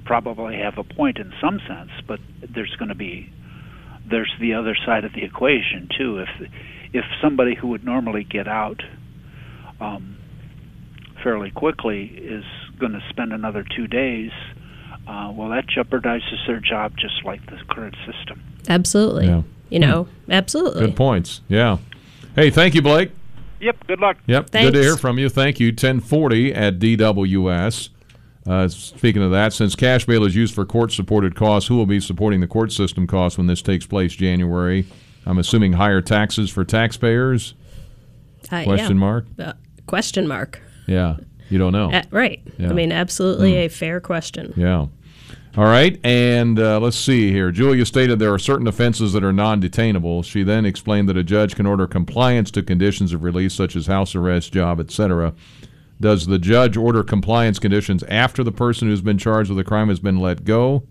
Speaker 12: probably have a point in some sense, but there's going to be there's the other side of the equation too. If if somebody who would normally get out um, fairly quickly is going to spend another two days, uh, well, that jeopardizes their job just like the current system.
Speaker 9: Absolutely.
Speaker 2: Yeah.
Speaker 9: You know, absolutely.
Speaker 2: Good points. Yeah. Hey, thank you, Blake.
Speaker 12: Yep. Good luck.
Speaker 2: Yep. Good to hear from you. Thank you. 1040 at DWS. Uh, speaking of that, since cash bail is used for court supported costs, who will be supporting the court system costs when this takes place January? I'm assuming higher taxes for taxpayers?
Speaker 9: Uh,
Speaker 2: Question
Speaker 9: yeah.
Speaker 2: mark?
Speaker 9: Uh, question mark.
Speaker 2: Yeah. You don't know.
Speaker 9: Uh, right.
Speaker 2: Yeah.
Speaker 9: I mean, absolutely
Speaker 2: Hmm.
Speaker 9: a fair question.
Speaker 2: Yeah. All right. And uh, let's see here. Julia stated there are certain offenses that are non detainable. She then explained that a judge can order compliance to conditions of release, such as house arrest, job, etc. Does the judge order compliance conditions after the person who's been charged with a crime has been let go?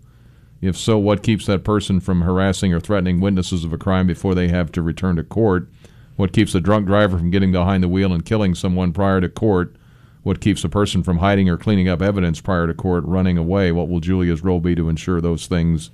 Speaker 2: If so, what keeps that person from harassing or threatening witnesses of a crime before they have to return to court? What keeps a drunk driver from getting behind the wheel and killing someone prior to court? What keeps a person from hiding or cleaning up evidence prior to court, running away? What will Julia's role be to ensure those things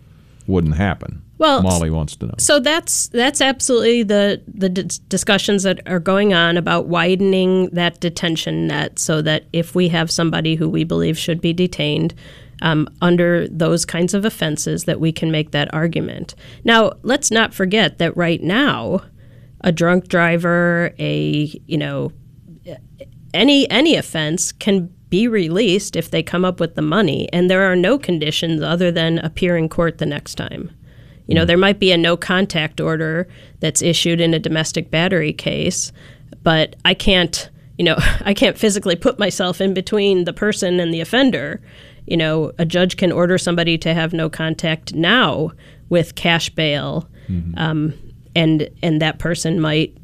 Speaker 2: wouldn't happen?
Speaker 9: Well,
Speaker 2: Molly wants to know.
Speaker 9: So that's that's absolutely the the dis- discussions that are going on about widening that detention net, so that if we have somebody who we believe should be detained um, under those kinds of offenses, that we can make that argument. Now, let's not forget that right now, a drunk driver, a you know, any any offense can be released if they come up with the money, and there are no conditions other than appear in court the next time. You know, there might be a no contact order that's issued in a domestic battery case, but I can't, you know, I can't physically put myself in between the person and the offender. You know, a judge can order somebody to have no contact now with cash bail, um, and and that person might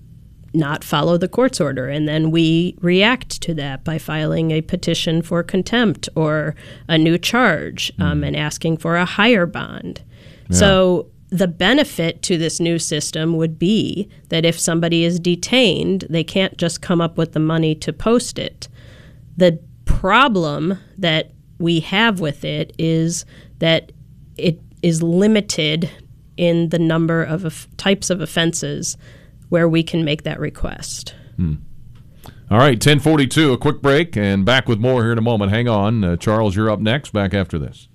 Speaker 9: not follow the court's order, and then we react to that by filing a petition for contempt or a new charge um, and asking for a higher bond. So the benefit to this new system would be that if somebody is detained, they can't just come up with the money to post it. The problem that we have with it is that it is limited in the number of of types of offenses where we can make that request.
Speaker 2: All right, 1042, a quick break, and back with more here in a moment. Hang on. Uh, Charles, you're up next. Back after this.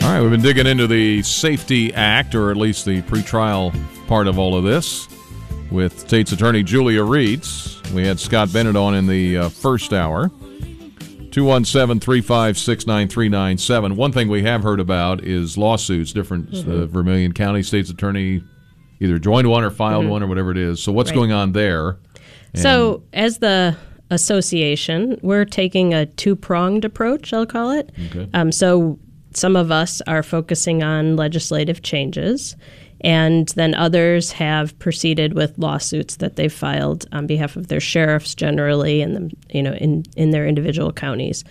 Speaker 2: All right, we've been digging into the Safety Act, or at least the pretrial part of all of this, with State's Attorney Julia Rietz. We had Scott Bennett on in the uh, first hour. 217 356 9397. One thing we have heard about is lawsuits. Different uh,
Speaker 9: Mhm.
Speaker 2: Vermilion County State's Attorney either joined one or filed
Speaker 9: Mhm.
Speaker 2: one or whatever it is. So, what's
Speaker 9: Right.
Speaker 2: going on there? And-
Speaker 9: So, as the association, we're taking a two pronged approach, I'll call it.
Speaker 2: Okay.
Speaker 9: Um, so, some of us are focusing on legislative changes, and then others have proceeded with lawsuits that they've filed on behalf of their sheriffs generally and them, you know, in, in their individual counties.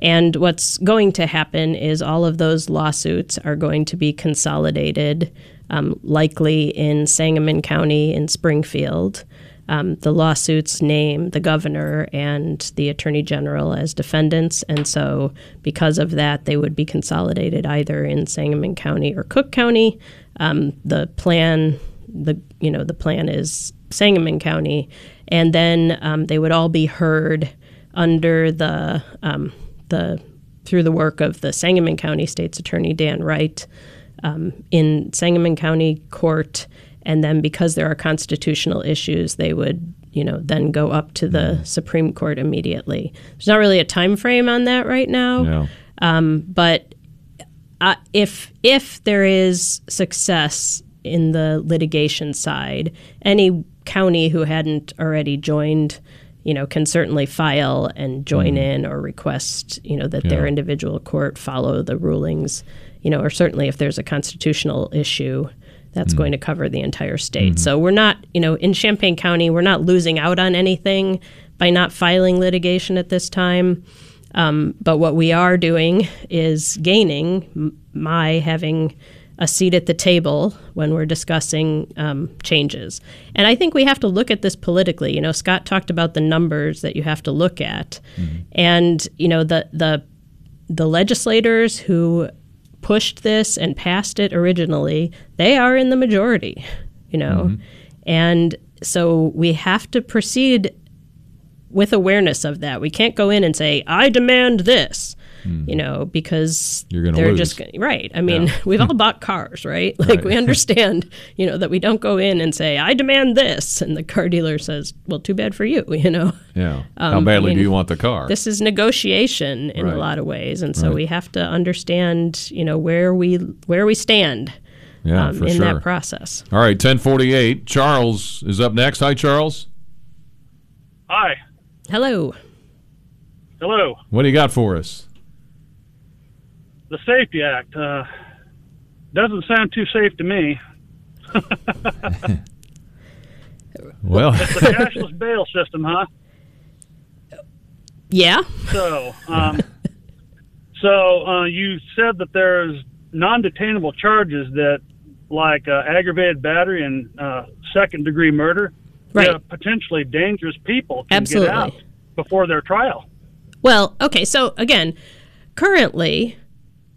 Speaker 9: And what's going to happen is all of those lawsuits are going to be consolidated, um, likely in Sangamon County in Springfield. Um, the lawsuits name the governor and the attorney general as defendants, and so because of that, they would be consolidated either in Sangamon County or Cook County. Um, the plan, the you know, the plan is Sangamon County, and then um, they would all be heard under the um, the through the work of the Sangamon County State's Attorney Dan Wright um, in Sangamon County Court, and then because there are constitutional issues, they would you know then go up to the Supreme Court immediately. There's not really a time frame on that right now,
Speaker 2: No.
Speaker 9: um, but uh, if if there is success in the litigation side, any county who hadn't already joined, you know, can certainly file and join in or request, you know, that their individual court follow the rulings, you know, or certainly if there's a constitutional issue. That's going to cover the entire state. So we're not, you know, in Champaign County, we're not losing out on anything by not filing litigation at this time. Um, but what we are doing is gaining m- my having a seat at the table when we're discussing um, changes. And I think we have to look at this politically. You know, Scott talked about the numbers that you have to look at, and you know the the the legislators who pushed this and passed it originally, they are in the majority. You know, and so we have to proceed with awareness of that. We can't go in and say, "I demand this," you know, because
Speaker 2: You're gonna
Speaker 9: they're
Speaker 2: lose.
Speaker 9: just gonna, right. I mean,
Speaker 2: Yeah.
Speaker 9: we've all bought cars, right? Like
Speaker 2: Right.
Speaker 9: we understand, you know, that we don't go in and say, "I demand this," and the car dealer says, "Well, too bad for you," you know.
Speaker 2: Yeah. How
Speaker 9: Um, I
Speaker 2: badly do you want the car?
Speaker 9: This is negotiation in
Speaker 2: Right.
Speaker 9: a lot of ways, and so
Speaker 2: Right.
Speaker 9: we have to understand, you know, where we where we stand
Speaker 2: yeah,
Speaker 9: um,
Speaker 2: for
Speaker 9: in
Speaker 2: sure.
Speaker 9: that process.
Speaker 2: All right, 1048. Charles is up next. Hi, Charles.
Speaker 6: Hi.
Speaker 9: Hello.
Speaker 6: Hello.
Speaker 2: What do you got for us?
Speaker 6: The Safety Act uh, doesn't sound too safe to me.
Speaker 2: Well,
Speaker 6: It's a cashless bail system, huh?
Speaker 9: Yeah.
Speaker 6: So, um, so uh, you said that there's non-detainable charges that, like uh, aggravated battery and uh, second-degree murder,
Speaker 9: Right.
Speaker 6: that potentially dangerous people can
Speaker 9: Absolutely.
Speaker 6: get out before their trial.
Speaker 9: Well, okay, so again, currently,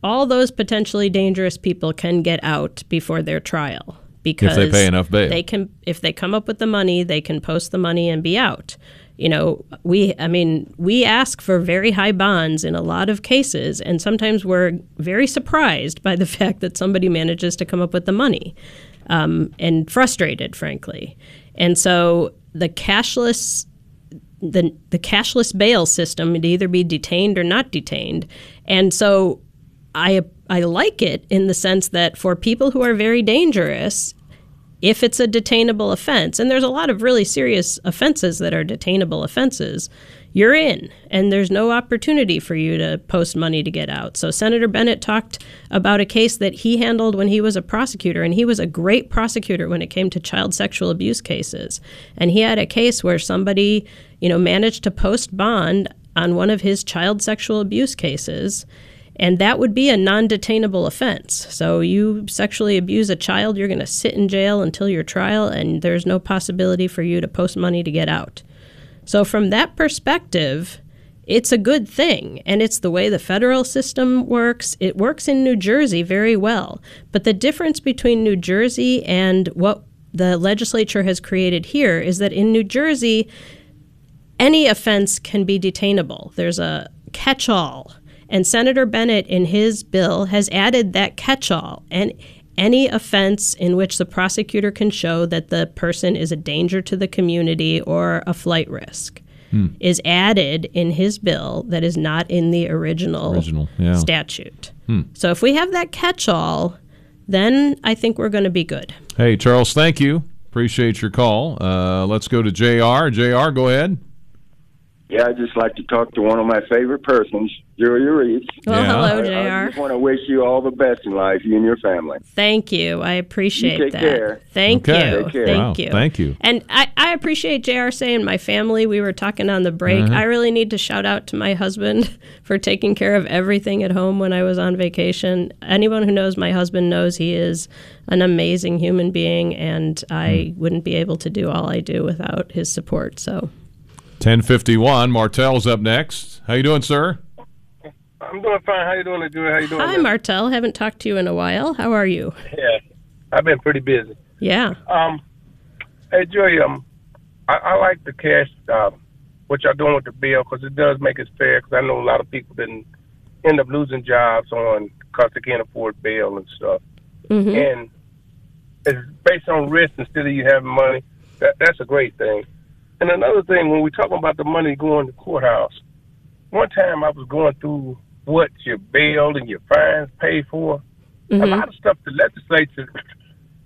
Speaker 9: all those potentially dangerous people can get out before their trial because
Speaker 2: they pay enough bail.
Speaker 9: They can, if they come up with the money, they can post the money and be out. You know, we, I mean, we ask for very high bonds in a lot of cases, and sometimes we're very surprised by the fact that somebody manages to come up with the money, um, and frustrated, frankly. And so the cashless the the cashless bail system would either be detained or not detained. And so I I like it in the sense that for people who are very dangerous, if it's a detainable offense, and there's a lot of really serious offenses that are detainable offenses, you're in, and there's no opportunity for you to post money to get out. So, Senator Bennett talked about a case that he handled when he was a prosecutor, and he was a great prosecutor when it came to child sexual abuse cases. And he had a case where somebody, you know, managed to post bond on one of his child sexual abuse cases. And that would be a non detainable offense. So, you sexually abuse a child, you're going to sit in jail until your trial, and there's no possibility for you to post money to get out. So, from that perspective, it's a good thing. And it's the way the federal system works. It works in New Jersey very well. But the difference between New Jersey and what the legislature has created here is that in New Jersey, any offense can be detainable. There's a catch all. And Senator Bennett, in his bill, has added that catch all. And any offense in which the prosecutor can show that the person is a danger to the community or a flight risk
Speaker 2: Hmm.
Speaker 9: is added in his bill that is not in the original,
Speaker 2: Original, yeah.
Speaker 9: statute.
Speaker 2: Hmm.
Speaker 9: So if we have that catch all, then I think we're going to be good.
Speaker 2: Hey, Charles, thank you. Appreciate your call. Uh, let's go to JR. JR, go ahead.
Speaker 13: Yeah, I'd just like to talk to one of my favorite persons, Julia Rietz.
Speaker 9: Well, Yeah. hello,
Speaker 13: I, I just want to wish you all the best in life, you and your family.
Speaker 9: Thank you. I appreciate
Speaker 13: take
Speaker 9: that.
Speaker 13: care.
Speaker 9: Thank
Speaker 13: Okay.
Speaker 9: you.
Speaker 13: Take care.
Speaker 9: Thank
Speaker 2: Wow,
Speaker 9: you.
Speaker 2: thank you.
Speaker 9: And I, I appreciate JR saying my family. We were talking on the break.
Speaker 2: Mhm.
Speaker 9: I really need to shout out to my husband for taking care of everything at home when I was on vacation. Anyone who knows my husband knows he is an amazing human being, and I
Speaker 2: Hmm.
Speaker 9: wouldn't be able to do all I do without his support. So
Speaker 2: 1051. Martell's up next. How you doing, sir?
Speaker 14: I'm doing fine. How you doing, Julia? How you doing?
Speaker 9: Hi,
Speaker 14: man?
Speaker 9: Martel. Haven't talked to you in a while. How are you?
Speaker 14: Yeah, I've been pretty busy.
Speaker 9: Yeah.
Speaker 14: Um, hey, Julia, um, I, I like the cash, um, what y'all doing with the bill because it does make it fair. Because I know a lot of people didn't end up losing jobs on because they can't afford bail and stuff.
Speaker 9: Mhm.
Speaker 14: And it's based on risk instead of you having money. That that's a great thing. And another thing, when we're talking about the money going to courthouse, one time I was going through what your bail and your fines pay for. A
Speaker 9: Mhm.
Speaker 14: lot of stuff the legislature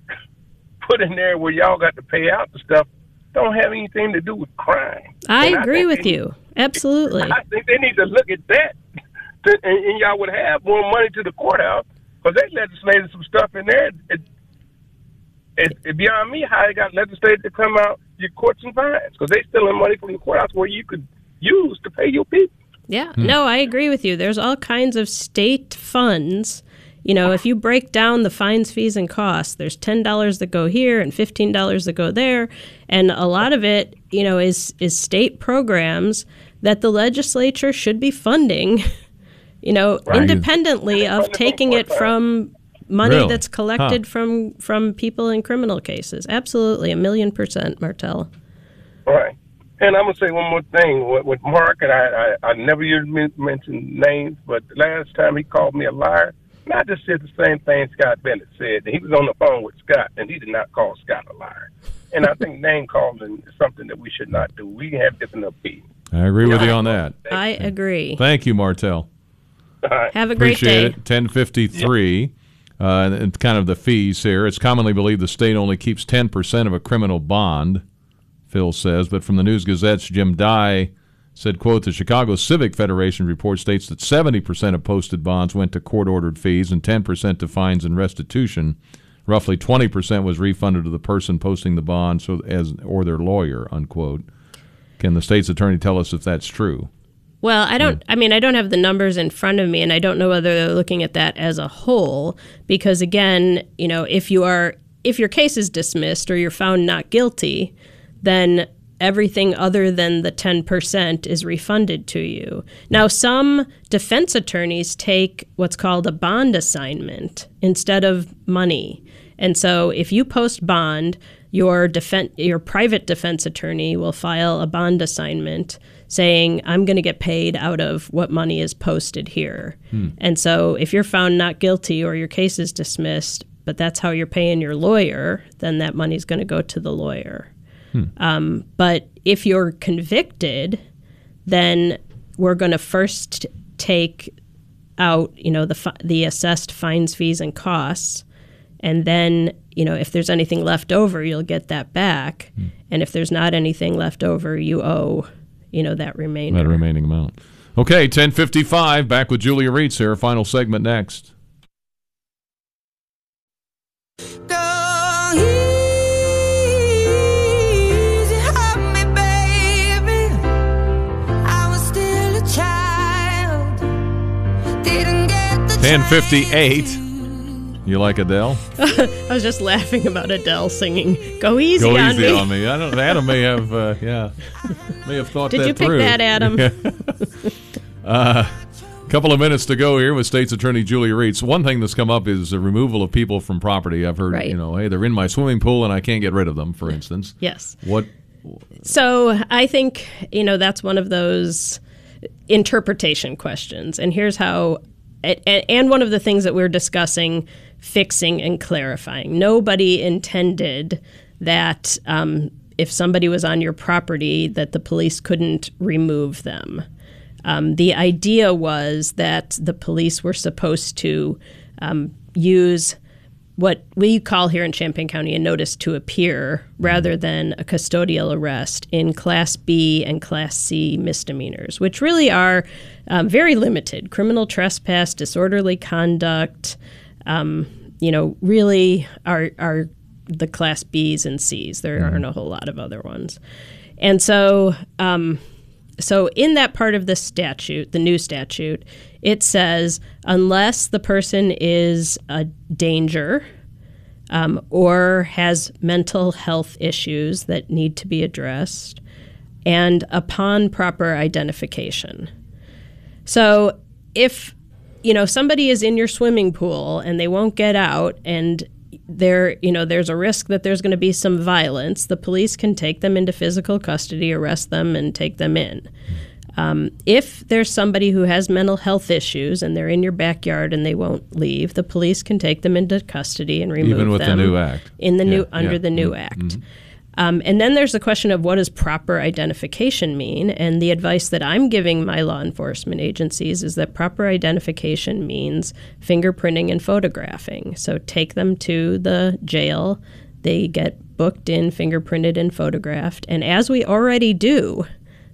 Speaker 14: put in there where y'all got to pay out the stuff don't have anything to do with crime.
Speaker 9: I
Speaker 14: And
Speaker 9: agree
Speaker 14: think
Speaker 9: with
Speaker 14: they-
Speaker 9: you. Absolutely.
Speaker 14: I think they need to look at that, to, and, and y'all would have more money to the courthouse because they legislated some stuff in there. It, it, it beyond me how they got legislated to come out your courts and fines because they're stealing money from the courthouse where you could use to pay your people.
Speaker 9: Yeah, hmm. no, I agree with you. There's all kinds of state funds. You know, if you break down the fines, fees, and costs, there's ten dollars that go here and fifteen dollars that go there, and a lot of it, you know, is is state programs that the legislature should be funding. You know,
Speaker 15: Right.
Speaker 9: independently of taking it from money
Speaker 14: Really?
Speaker 9: that's collected
Speaker 14: Huh.
Speaker 9: from from people in criminal cases. Absolutely, a million percent, Martell.
Speaker 14: All right. And I'm gonna say one more thing with, with Mark, and I, I I never hear men- mention names, but the last time he called me a liar, and I just said the same thing Scott Bennett said. And he was on the phone with Scott, and he did not call Scott a liar. And I think name calling is something that we should not do. We have different opinions.
Speaker 2: I agree with you on that.
Speaker 9: I agree.
Speaker 2: Thank you, Martell.
Speaker 9: Have a great day.
Speaker 2: it. 1053. Uh, and kind of the fees here. It's commonly believed the state only keeps 10% of a criminal bond, Phil says. But from the News Gazette's Jim Dey said, quote, the Chicago Civic Federation report states that 70% of posted bonds went to court-ordered fees and 10% to fines and restitution. Roughly 20% was refunded to the person posting the bond so as or their lawyer, unquote. Can the state's attorney tell us if that's true?
Speaker 9: Well, I don't. I mean, I don't have the numbers in front of me, and I don't know whether they're looking at that as a whole. Because again, you know, if you are if your case is dismissed or you're found not guilty, then everything other than the ten percent is refunded to you. Now, some defense attorneys take what's called a bond assignment instead of money, and so if you post bond, your defense your private defense attorney will file a bond assignment saying I'm going to get paid out of what money is posted here.
Speaker 15: Hmm.
Speaker 9: And so if you're found not guilty or your case is dismissed, but that's how you're paying your lawyer, then that money's going to go to the lawyer.
Speaker 15: Hmm.
Speaker 9: Um, but if you're convicted, then we're going to first take out, you know, the fi- the assessed fines, fees, and costs, and then you know, if there's anything left over, you'll get that back.
Speaker 2: Hmm.
Speaker 9: And if there's not anything left over, you owe, you know, that remainder.
Speaker 2: That remaining amount. Okay, 1055. Back with Julia Rietz here. Final segment next. Ten fifty eight. You like Adele?
Speaker 9: I was just laughing about Adele singing "Go Easy
Speaker 2: Go
Speaker 9: on
Speaker 2: easy
Speaker 9: Me."
Speaker 2: on me. I don't. Adam may have. Uh, yeah, may have thought
Speaker 9: Did
Speaker 2: that
Speaker 9: you pick
Speaker 2: through.
Speaker 9: that, Adam?
Speaker 2: uh, couple of minutes to go here with State's Attorney Julia Rietz. One thing that's come up is the removal of people from property. I've heard,
Speaker 9: Right.
Speaker 2: you know, hey, they're in my swimming pool and I can't get rid of them, for instance.
Speaker 9: Yes.
Speaker 2: What?
Speaker 9: So I think you know that's one of those interpretation questions, and here's how. And one of the things that we're discussing, fixing and clarifying. Nobody intended that um, if somebody was on your property, that the police couldn't remove them. Um, the idea was that the police were supposed to um, use what we call here in Champaign County a notice to appear rather than a custodial arrest in Class B and Class C misdemeanors, which really are um, very limited criminal trespass, disorderly conduct, um, you know, really are, are the Class Bs and Cs. There aren't a whole lot of other ones. And so, um, so in that part of the statute, the new statute, it says unless the person is a danger um, or has mental health issues that need to be addressed, and upon proper identification. So if you know somebody is in your swimming pool and they won't get out and there you know there's a risk that there's going to be some violence the police can take them into physical custody arrest them and take them in um, if there's somebody who has mental health issues and they're in your backyard and they won't leave the police can take them into custody and remove them.
Speaker 2: Even with the new act.
Speaker 9: in the new
Speaker 2: Yeah,
Speaker 9: under
Speaker 2: yeah.
Speaker 9: the new
Speaker 2: Mm,
Speaker 9: act
Speaker 2: mhm.
Speaker 9: Um, and then there's the question of what does proper identification mean? And the advice that I'm giving my law enforcement agencies is that proper identification means fingerprinting and photographing. So take them to the jail, they get booked in, fingerprinted, and photographed. And as we already do,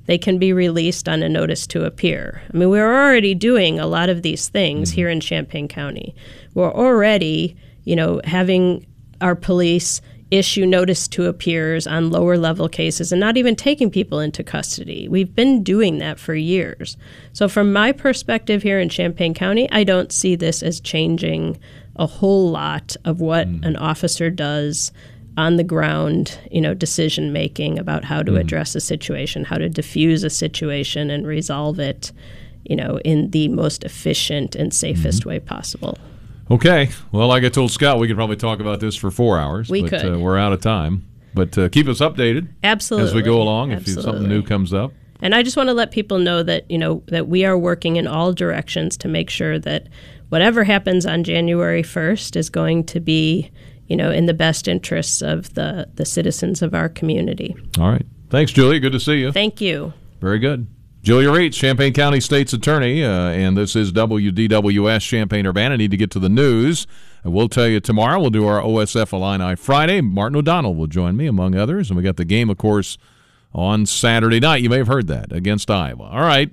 Speaker 9: they can be released on a notice to appear. I mean, we're already doing a lot of these things here in Champaign County. We're already, you know, having our police issue notice to appears on lower level cases and not even taking people into custody. We've been doing that for years. So, from my perspective here in Champaign County, I don't see this as changing a whole lot of what mm. an officer does on the ground, you know, decision making about how to mm. address a situation, how to diffuse a situation and resolve it, you know, in the most efficient and safest mm-hmm. way possible.
Speaker 2: Okay. Well, like I told Scott, we could probably talk about this for four hours.
Speaker 9: We
Speaker 2: but,
Speaker 9: could.
Speaker 2: Uh, we're out of time. But uh, keep us updated
Speaker 9: Absolutely.
Speaker 2: as we go along. If something new comes up.
Speaker 9: And I just want to let people know that you know that we are working in all directions to make sure that whatever happens on January 1st is going to be, you know, in the best interests of the the citizens of our community.
Speaker 2: All right. Thanks, Julie. Good to see you.
Speaker 9: Thank you.
Speaker 2: Very good. Julia Rietz, Champaign County State's Attorney, uh, and this is WDWS Champaign Urbana. Need to get to the news. We'll tell you tomorrow. We'll do our OSF Illini Friday. Martin O'Donnell will join me, among others. And we got the game, of course, on Saturday night. You may have heard that against Iowa. All right.